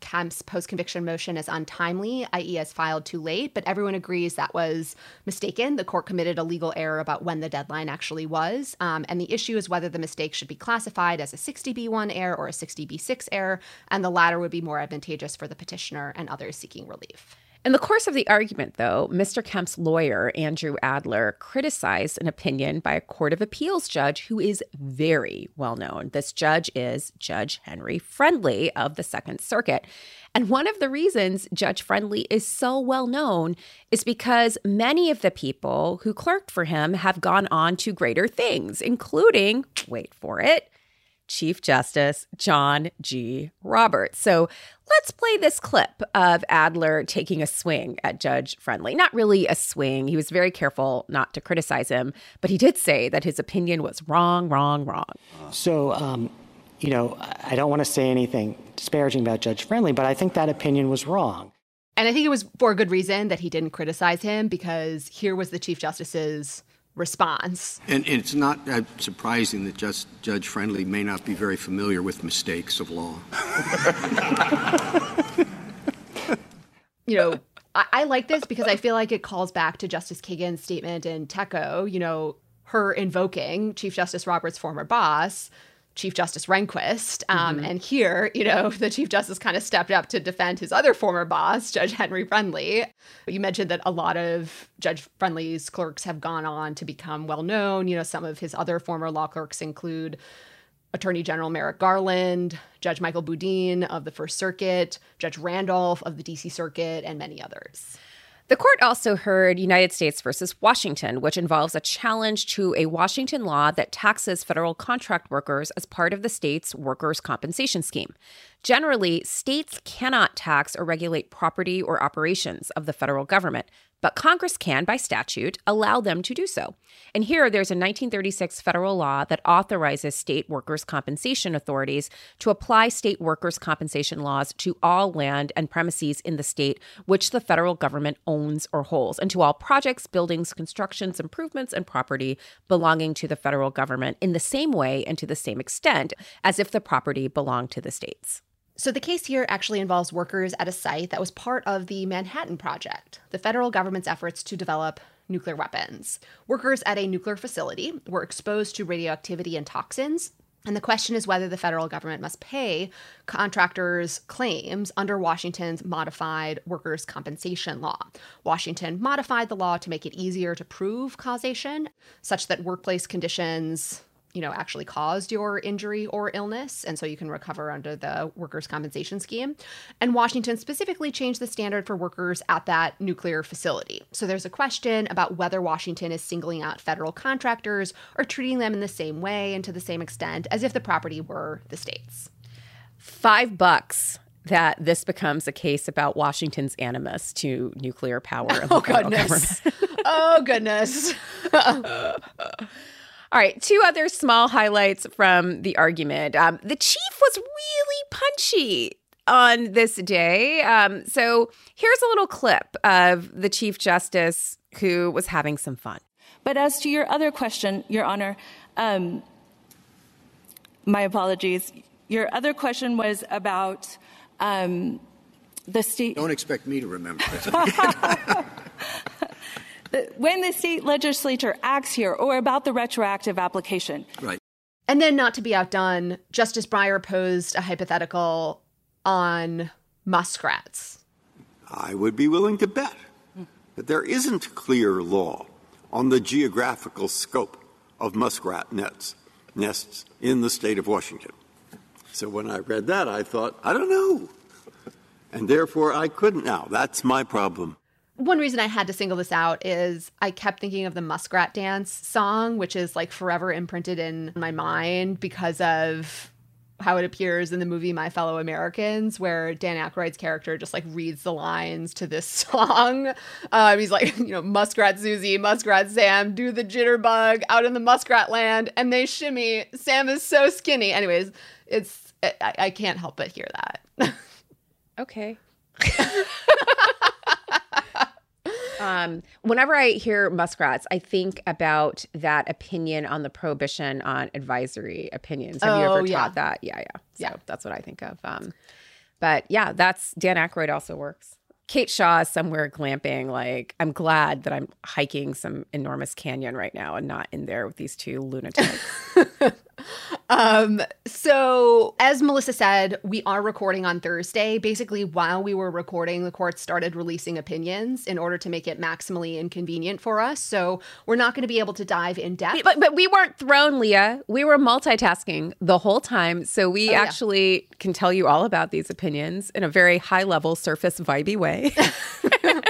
Kemp's post conviction motion as untimely, i.e., as filed too late, but everyone agrees that was mistaken. The court committed a legal error about when the deadline actually was. Um, and the issue is whether the mistake should be classified as a 60B1 error or a 60B6 error, and the latter would be more advantageous for the petitioner and others seeking relief. In the course of the argument, though, Mr. Kemp's lawyer, Andrew Adler, criticized an opinion by a Court of Appeals judge who is very well known. This judge is Judge Henry Friendly of the Second Circuit. And one of the reasons Judge Friendly is so well known is because many of the people who clerked for him have gone on to greater things, including, wait for it, Chief Justice John G. Roberts. So let's play this clip of Adler taking a swing at Judge Friendly. Not really a swing. He was very careful not to criticize him, but he did say that his opinion was wrong, wrong, wrong. So, um, you know, I don't want to say anything disparaging about Judge Friendly, but I think that opinion was wrong. And I think it was for a good reason that he didn't criticize him because here was the Chief Justice's response. And it's not uh, surprising that just Judge Friendly may not be very familiar with mistakes of law. <laughs> you know, I, I like this because I feel like it calls back to Justice Kagan's statement in Tekoh, you know, her invoking Chief Justice Roberts' former boss, Chief Justice Rehnquist. Um, Mhm. And here, you know, <laughs> the Chief Justice kind of stepped up to defend his other former boss, Judge Henry Friendly. You mentioned that a lot of Judge Friendly's clerks have gone on to become well known. You know, some of his other former law clerks include Attorney General Merrick Garland, Judge Michael Boudin of the First Circuit, Judge Randolph of the DC Circuit, and many others. The court also heard United States versus Washington, which involves a challenge to a Washington law that taxes federal contract workers as part of the state's workers' compensation scheme. Generally, states cannot tax or regulate property or operations of the federal government, but Congress can, by statute, allow them to do so. And here, there's a 1936 federal law that authorizes state workers' compensation authorities to apply state workers' compensation laws to all land and premises in the state which the federal government owns or holds, and to all projects, buildings, constructions, improvements, and property belonging to the federal government in the same way and to the same extent as if the property belonged to the states. So, the case here actually involves workers at a site that was part of the Manhattan Project, the federal government's efforts to develop nuclear weapons. Workers at a nuclear facility were exposed to radioactivity and toxins. And the question is whether the federal government must pay contractors' claims under Washington's modified workers' compensation law. Washington modified the law to make it easier to prove causation, such that workplace conditions you know, actually caused your injury or illness. And so you can recover under the workers' compensation scheme. And Washington specifically changed the standard for workers at that nuclear facility. So there's a question about whether Washington is singling out federal contractors or treating them in the same way and to the same extent as if the property were the state's. five bucks that this becomes a case about Washington's animus to nuclear power. Oh, the Oh, goodness. oh, goodness. <laughs> All right, two other small highlights from the argument. Um, the chief was really punchy on this day. Um, so here's a little clip of the Chief Justice who was having some fun. But as to your other question, Your Honor, um, my apologies. Your other question was about um, the state. Don't expect me to remember. <laughs> <laughs> Uh, when the state legislature acts here, or about the retroactive application. right. And then, not to be outdone, Justice Breyer posed a hypothetical on muskrats. I would be willing to bet that there isn't clear law on the geographical scope of muskrat nets, nests in the state of Washington. So when I read that, I thought, I don't know. And therefore, I couldn't. Now, that's my problem. One reason I had to single this out is I kept thinking of the Muskrat Dance song, which is like forever imprinted in my mind because of how it appears in the movie My Fellow Americans, where Dan Aykroyd's character just like reads the lines to this <laughs> song. Um, he's like, you know, Muskrat Susie, Muskrat Sam, do the jitterbug out in the muskrat land, and they shimmy. Sam is so skinny. Anyways, it's I, I can't help but hear that. <laughs> Okay. <laughs> um, whenever I hear muskrats, I think about that opinion on the prohibition on advisory opinions. Have you Oh, ever yeah. taught that? Yeah, yeah. So that's what I think of. Um, but yeah, that's Dan Aykroyd also works. Kate Shaw is somewhere glamping. Like, I'm glad that I'm hiking some enormous canyon right now and not in there with these two lunatics. <laughs> Um, so as Melissa said, we are recording on Thursday. Basically, while we were recording, the court started releasing opinions in order to make it maximally inconvenient for us. So we're not going to be able to dive in depth. but but we weren't thrown, Leah. We were multitasking the whole time, so we Oh, yeah. actually can tell you all about these opinions in a very high level, surface vibey way. <laughs>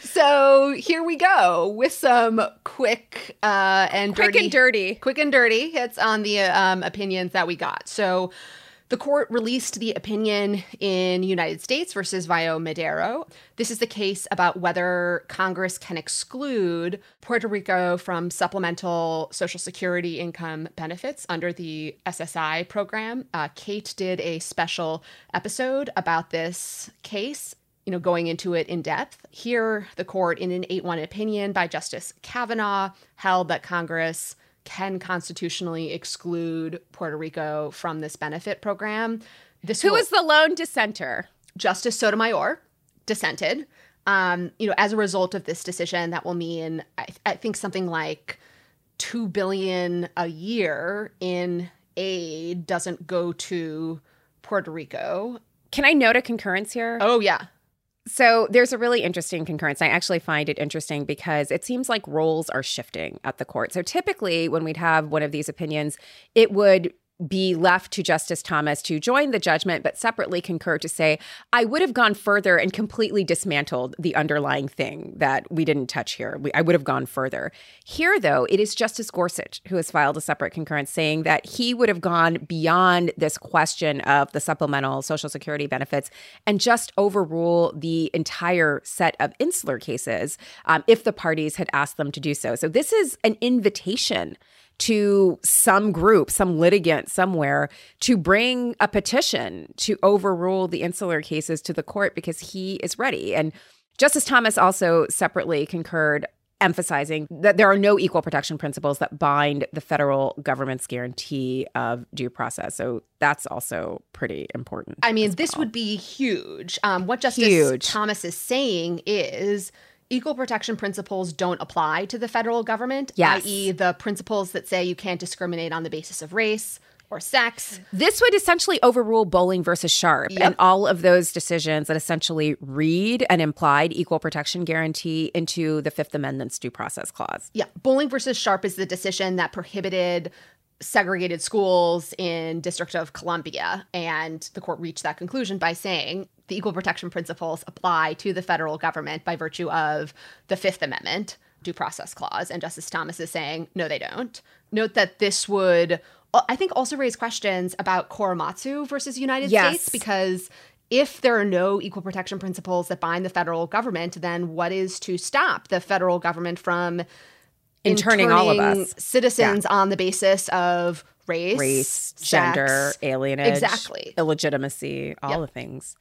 So here we go with some quick uh, and Quick dirty, and dirty. quick and dirty hits on the um, opinions that we got. So the court released the opinion in United States versus Vaello Madero. This is the case about whether Congress can exclude Puerto Rico from supplemental Social Security income benefits under the SSI program. Uh, Kate did a special episode about this case you know, going into it in depth. Here, the court, in an 8 1 opinion by Justice Kavanaugh, held that Congress can constitutionally exclude Puerto Rico from this benefit program. This Who was the lone dissenter? Justice Sotomayor dissented. Um, you know, as a result of this decision, that will mean I, I think something like two billion a year in aid doesn't go to Puerto Rico. Can I note a concurrence here? Oh yeah. So there's a really interesting concurrence. I actually find it interesting because it seems like roles are shifting at the court. So typically, when we'd have one of these opinions, it would be left to Justice Thomas to join the judgment, but separately concur to say, I would have gone further and completely dismantled the underlying thing that we didn't touch here. We, I would have gone further. Here, though, it is Justice Gorsuch who has filed a separate concurrence saying that he would have gone beyond this question of the supplemental Social Security benefits and just overrule the entire set of insular cases um, if the parties had asked them to do so. So this is an invitation to some group, some litigant somewhere to bring a petition to overrule the insular cases to the court because he is ready. And Justice Thomas also separately concurred emphasizing that there are no equal protection principles that bind the federal government's guarantee of due process. So that's also pretty important. I mean, this would be huge. Um, what Justice Huge. Thomas is saying is equal protection principles don't apply to the federal government, Yes. i.e., the principles that say you can't discriminate on the basis of race or sex. This would essentially overrule Bolling versus Sharpe Yep. and all of those decisions that essentially read an implied equal protection guarantee into the Fifth Amendment's due process clause. Yeah, Bolling versus Sharpe is the decision that prohibited segregated schools in District of Columbia, and the court reached that conclusion by saying the equal protection principles apply to the federal government by virtue of the Fifth Amendment due process clause, and Justice Thomas is saying no, they don't. Note that this would uh, I think also raise questions about Korematsu versus United Yes. States because if there are no equal protection principles that bind the federal government, then what is to stop the federal government from Interning all of us. citizens on the basis of race, race, sex, gender, alienage, Exactly. illegitimacy, all the things.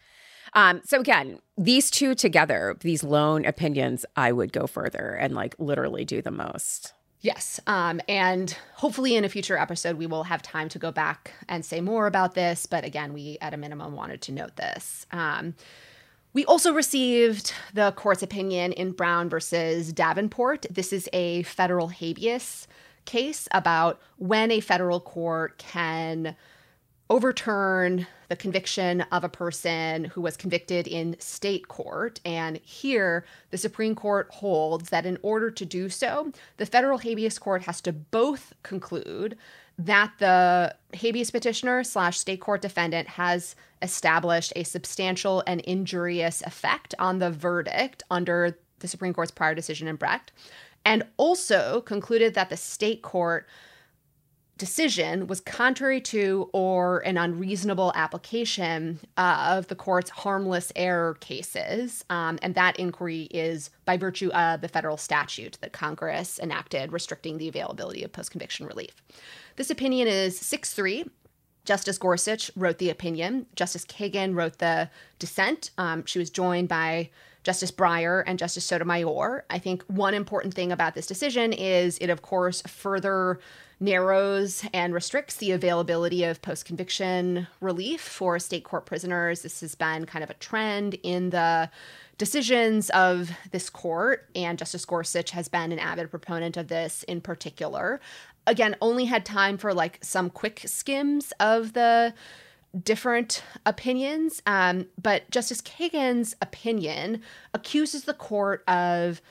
Um, so again, these two together, these lone opinions, I would go further and like literally do the most. Yes. Um, and hopefully in a future episode, we will have time to go back and say more about this. But again, we at a minimum wanted to note this. Um, we also received the court's opinion in Brown versus Davenport. This is a federal habeas case about when a federal court can overturn the conviction of a person who was convicted in state court. And here, the Supreme Court holds that in order to do so, the federal habeas court has to both conclude that the habeas petitioner slash state court defendant has established a substantial and injurious effect on the verdict under the Supreme Court's prior decision in Brecht, and also concluded that the state court decision was contrary to or an unreasonable application of the court's harmless error cases. Um, and that inquiry is by virtue of the federal statute that Congress enacted restricting the availability of post conviction relief. This opinion is 6 3. Justice Gorsuch wrote the opinion. Justice Kagan wrote the dissent. Um, she was joined by Justice Breyer and Justice Sotomayor. I think one important thing about this decision is it, of course, further narrows and restricts the availability of post conviction relief for state court prisoners. This has been kind of a trend in the decisions of this court, and Justice Gorsuch has been an avid proponent of this in particular. Again, only had time for like some quick skims of the different opinions. Um, but Justice Kagan's opinion accuses the court of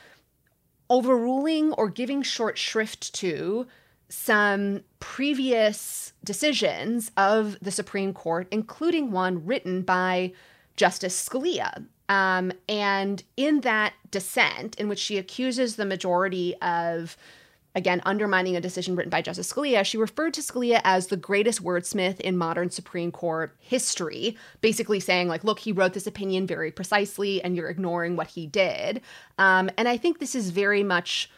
overruling or giving short shrift to some previous decisions of the Supreme Court, including one written by Justice Scalia. Um, and in that dissent, in which she accuses the majority of again, undermining a decision written by Justice Scalia, she referred to Scalia as the greatest wordsmith in modern Supreme Court history, basically saying, like, look, he wrote this opinion very precisely, and you're ignoring what he did. Um, and I think this is very much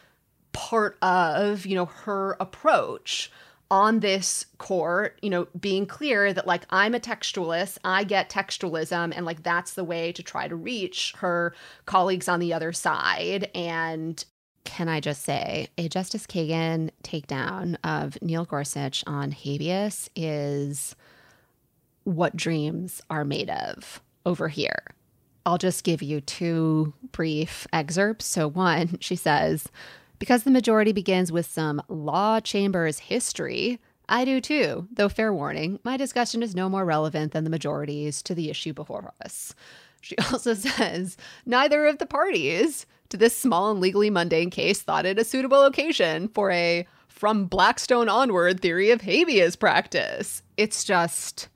part of, you know, her approach on this court, you know, being clear that like I'm a textualist, I get textualism, and like that's the way to try to reach her colleagues on the other side. And can I just say, a Justice Kagan takedown of Neil Gorsuch on habeas is what dreams are made of over here. I'll just give you two brief excerpts. So, one, she says, because the majority begins with some law chambers history, I do too, though fair warning, my discussion is no more relevant than the majority's to the issue before us. She <laughs> also says, neither of the parties to this small and legally mundane case thought it a suitable occasion for a from Blackstone onward theory of habeas practice. It's just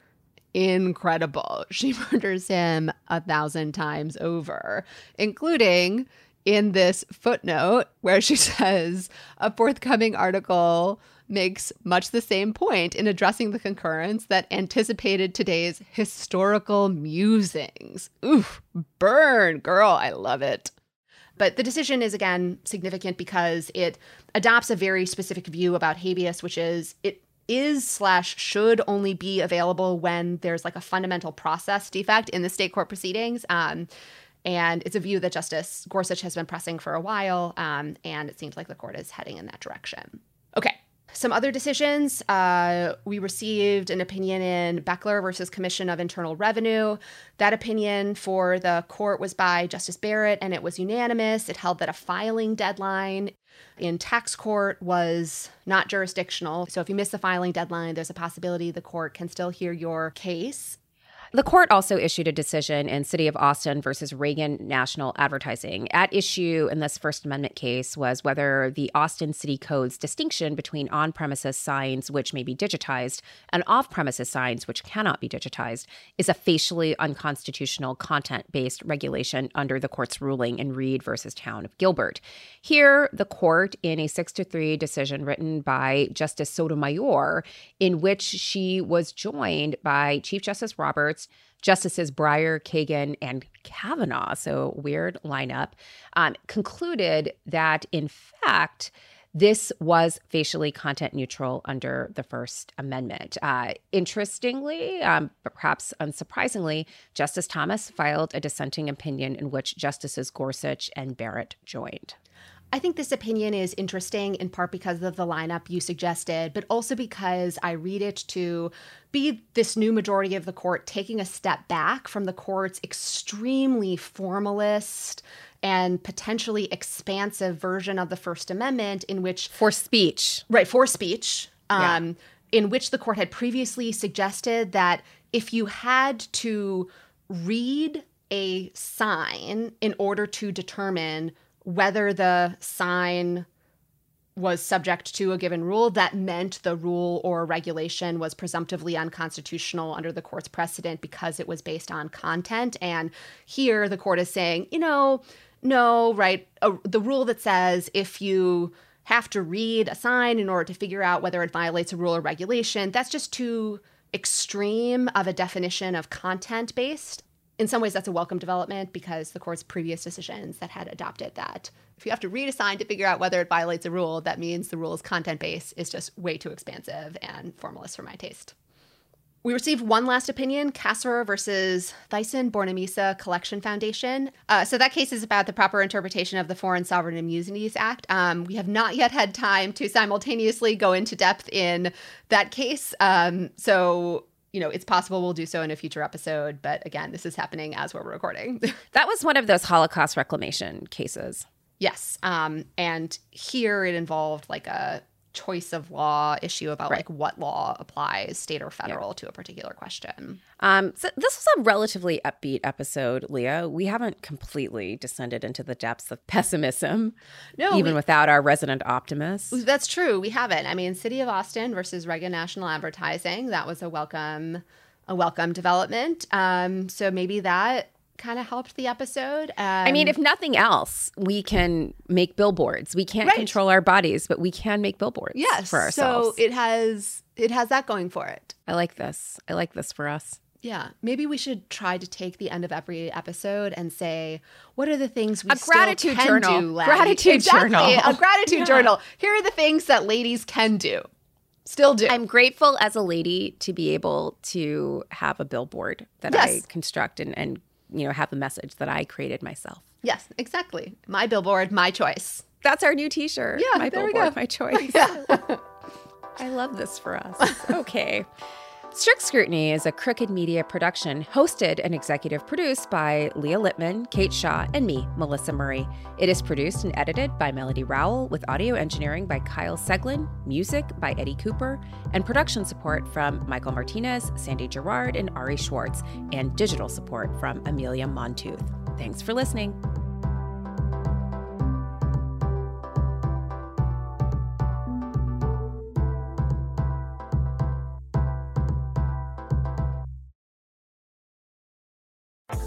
incredible. <laughs> She murders him a thousand times over, including in this footnote where she <laughs> says a forthcoming article makes much the same point in addressing the concurrence that anticipated today's historical musings. Oof, burn, girl, I love it. But the decision is again significant because it adopts a very specific view about habeas, which is it is slash should only be available when there's like a fundamental process defect in the state court proceedings. Um, and it's a view that Justice Gorsuch has been pressing for a while, um, and it seems like the court is heading in that direction. Okay. Some other decisions. Uh, we received an opinion in Boechler versus Commission of Internal Revenue. That opinion for the court was by Justice Barrett, and it was unanimous. It held that a filing deadline in tax court was not jurisdictional. So if you miss the filing deadline, there's a possibility the court can still hear your case. The court also issued a decision in City of Austin versus Reagan National Advertising. At issue in this First Amendment case was whether the Austin City Code's distinction between on premises signs, which may be digitized, and off premises signs, which cannot be digitized, is a facially unconstitutional content based regulation under the court's ruling in Reed versus Town of Gilbert. Here, the court, in a 6 to 3 decision written by Justice Sotomayor, in which she was joined by Chief Justice Roberts, Justices Breyer, Kagan, and Kavanaugh, so weird lineup, um, concluded that in fact, this was facially content neutral under the First Amendment. Uh, interestingly, um, but perhaps unsurprisingly, Justice Thomas filed a dissenting opinion in which Justices Gorsuch and Barrett joined. I think this opinion is interesting in part because of the lineup you suggested, but also because I read it to be this new majority of the court taking a step back from the court's extremely formalist and potentially expansive version of the First Amendment, in which for speech, right, for speech, um, yeah. in which the court had previously suggested that if you had to read a sign in order to determine whether the sign was subject to a given rule, that meant the rule or regulation was presumptively unconstitutional under the court's precedent because it was based on content. And here the court is saying, you know, no, right? the rule that says if you have to read a sign in order to figure out whether it violates a rule or regulation, that's just too extreme of a definition of content based in some ways that's a welcome development because the court's previous decisions that had adopted that if you have to read a sign to figure out whether it violates a rule that means the rule's content base is just way too expansive and formalist for my taste we received one last opinion, Cassirer versus Thyssen Bornemisza Collection Foundation. Uh, so that case is about the proper interpretation of the Foreign Sovereign Immunities Act. Um, we have not yet had time to simultaneously go into depth in that case. Um, so you know, it's possible we'll do so in a future episode. But again, this is happening as we're recording. <laughs> that was one of those Holocaust reclamation cases. Yes. Um, and here it involved like a choice of law issue about right. like what law applies, state or federal, yeah. to a particular question. Um, so this was a relatively upbeat episode, Leah. We haven't completely descended into the depths of <laughs> pessimism, no, even we, without our resident optimist. That's true. We haven't. I mean, City of Austin versus Reagan National Advertising. That was a welcome, a welcome development. Um, so maybe that kind of helped the episode. Um, I mean, if nothing else, we can make billboards. We can't right. control our bodies, but we can make billboards yes, for ourselves. So it has it has that going for it. I like this. I like this for us. Yeah, maybe we should try to take the end of every episode and say, what are the things we a gratitude journal, do, gratitude exactly, journal, a <laughs> gratitude yeah. journal. Here are the things that ladies can do. Still do. I'm grateful as a lady to be able to have a billboard that yes. I construct and, and you know, have a message that I created myself. Yes, exactly. My billboard, my choice. That's our new T-shirt. Yeah, my there billboard, we go. my choice. <laughs> Yeah. <laughs> I love this for us. <laughs> Okay. Strict Scrutiny is a Crooked Media production, hosted and executive produced by Leah Litman, Kate Shaw, and me, Melissa Murray. It is produced and edited by Melody Rowell, with audio engineering by Kyle Seglin, music by Eddie Cooper, and production support from Michael Martinez, Sandy Girard, and Ari Schwartz, and digital support from Amelia Montooth. Thanks for listening.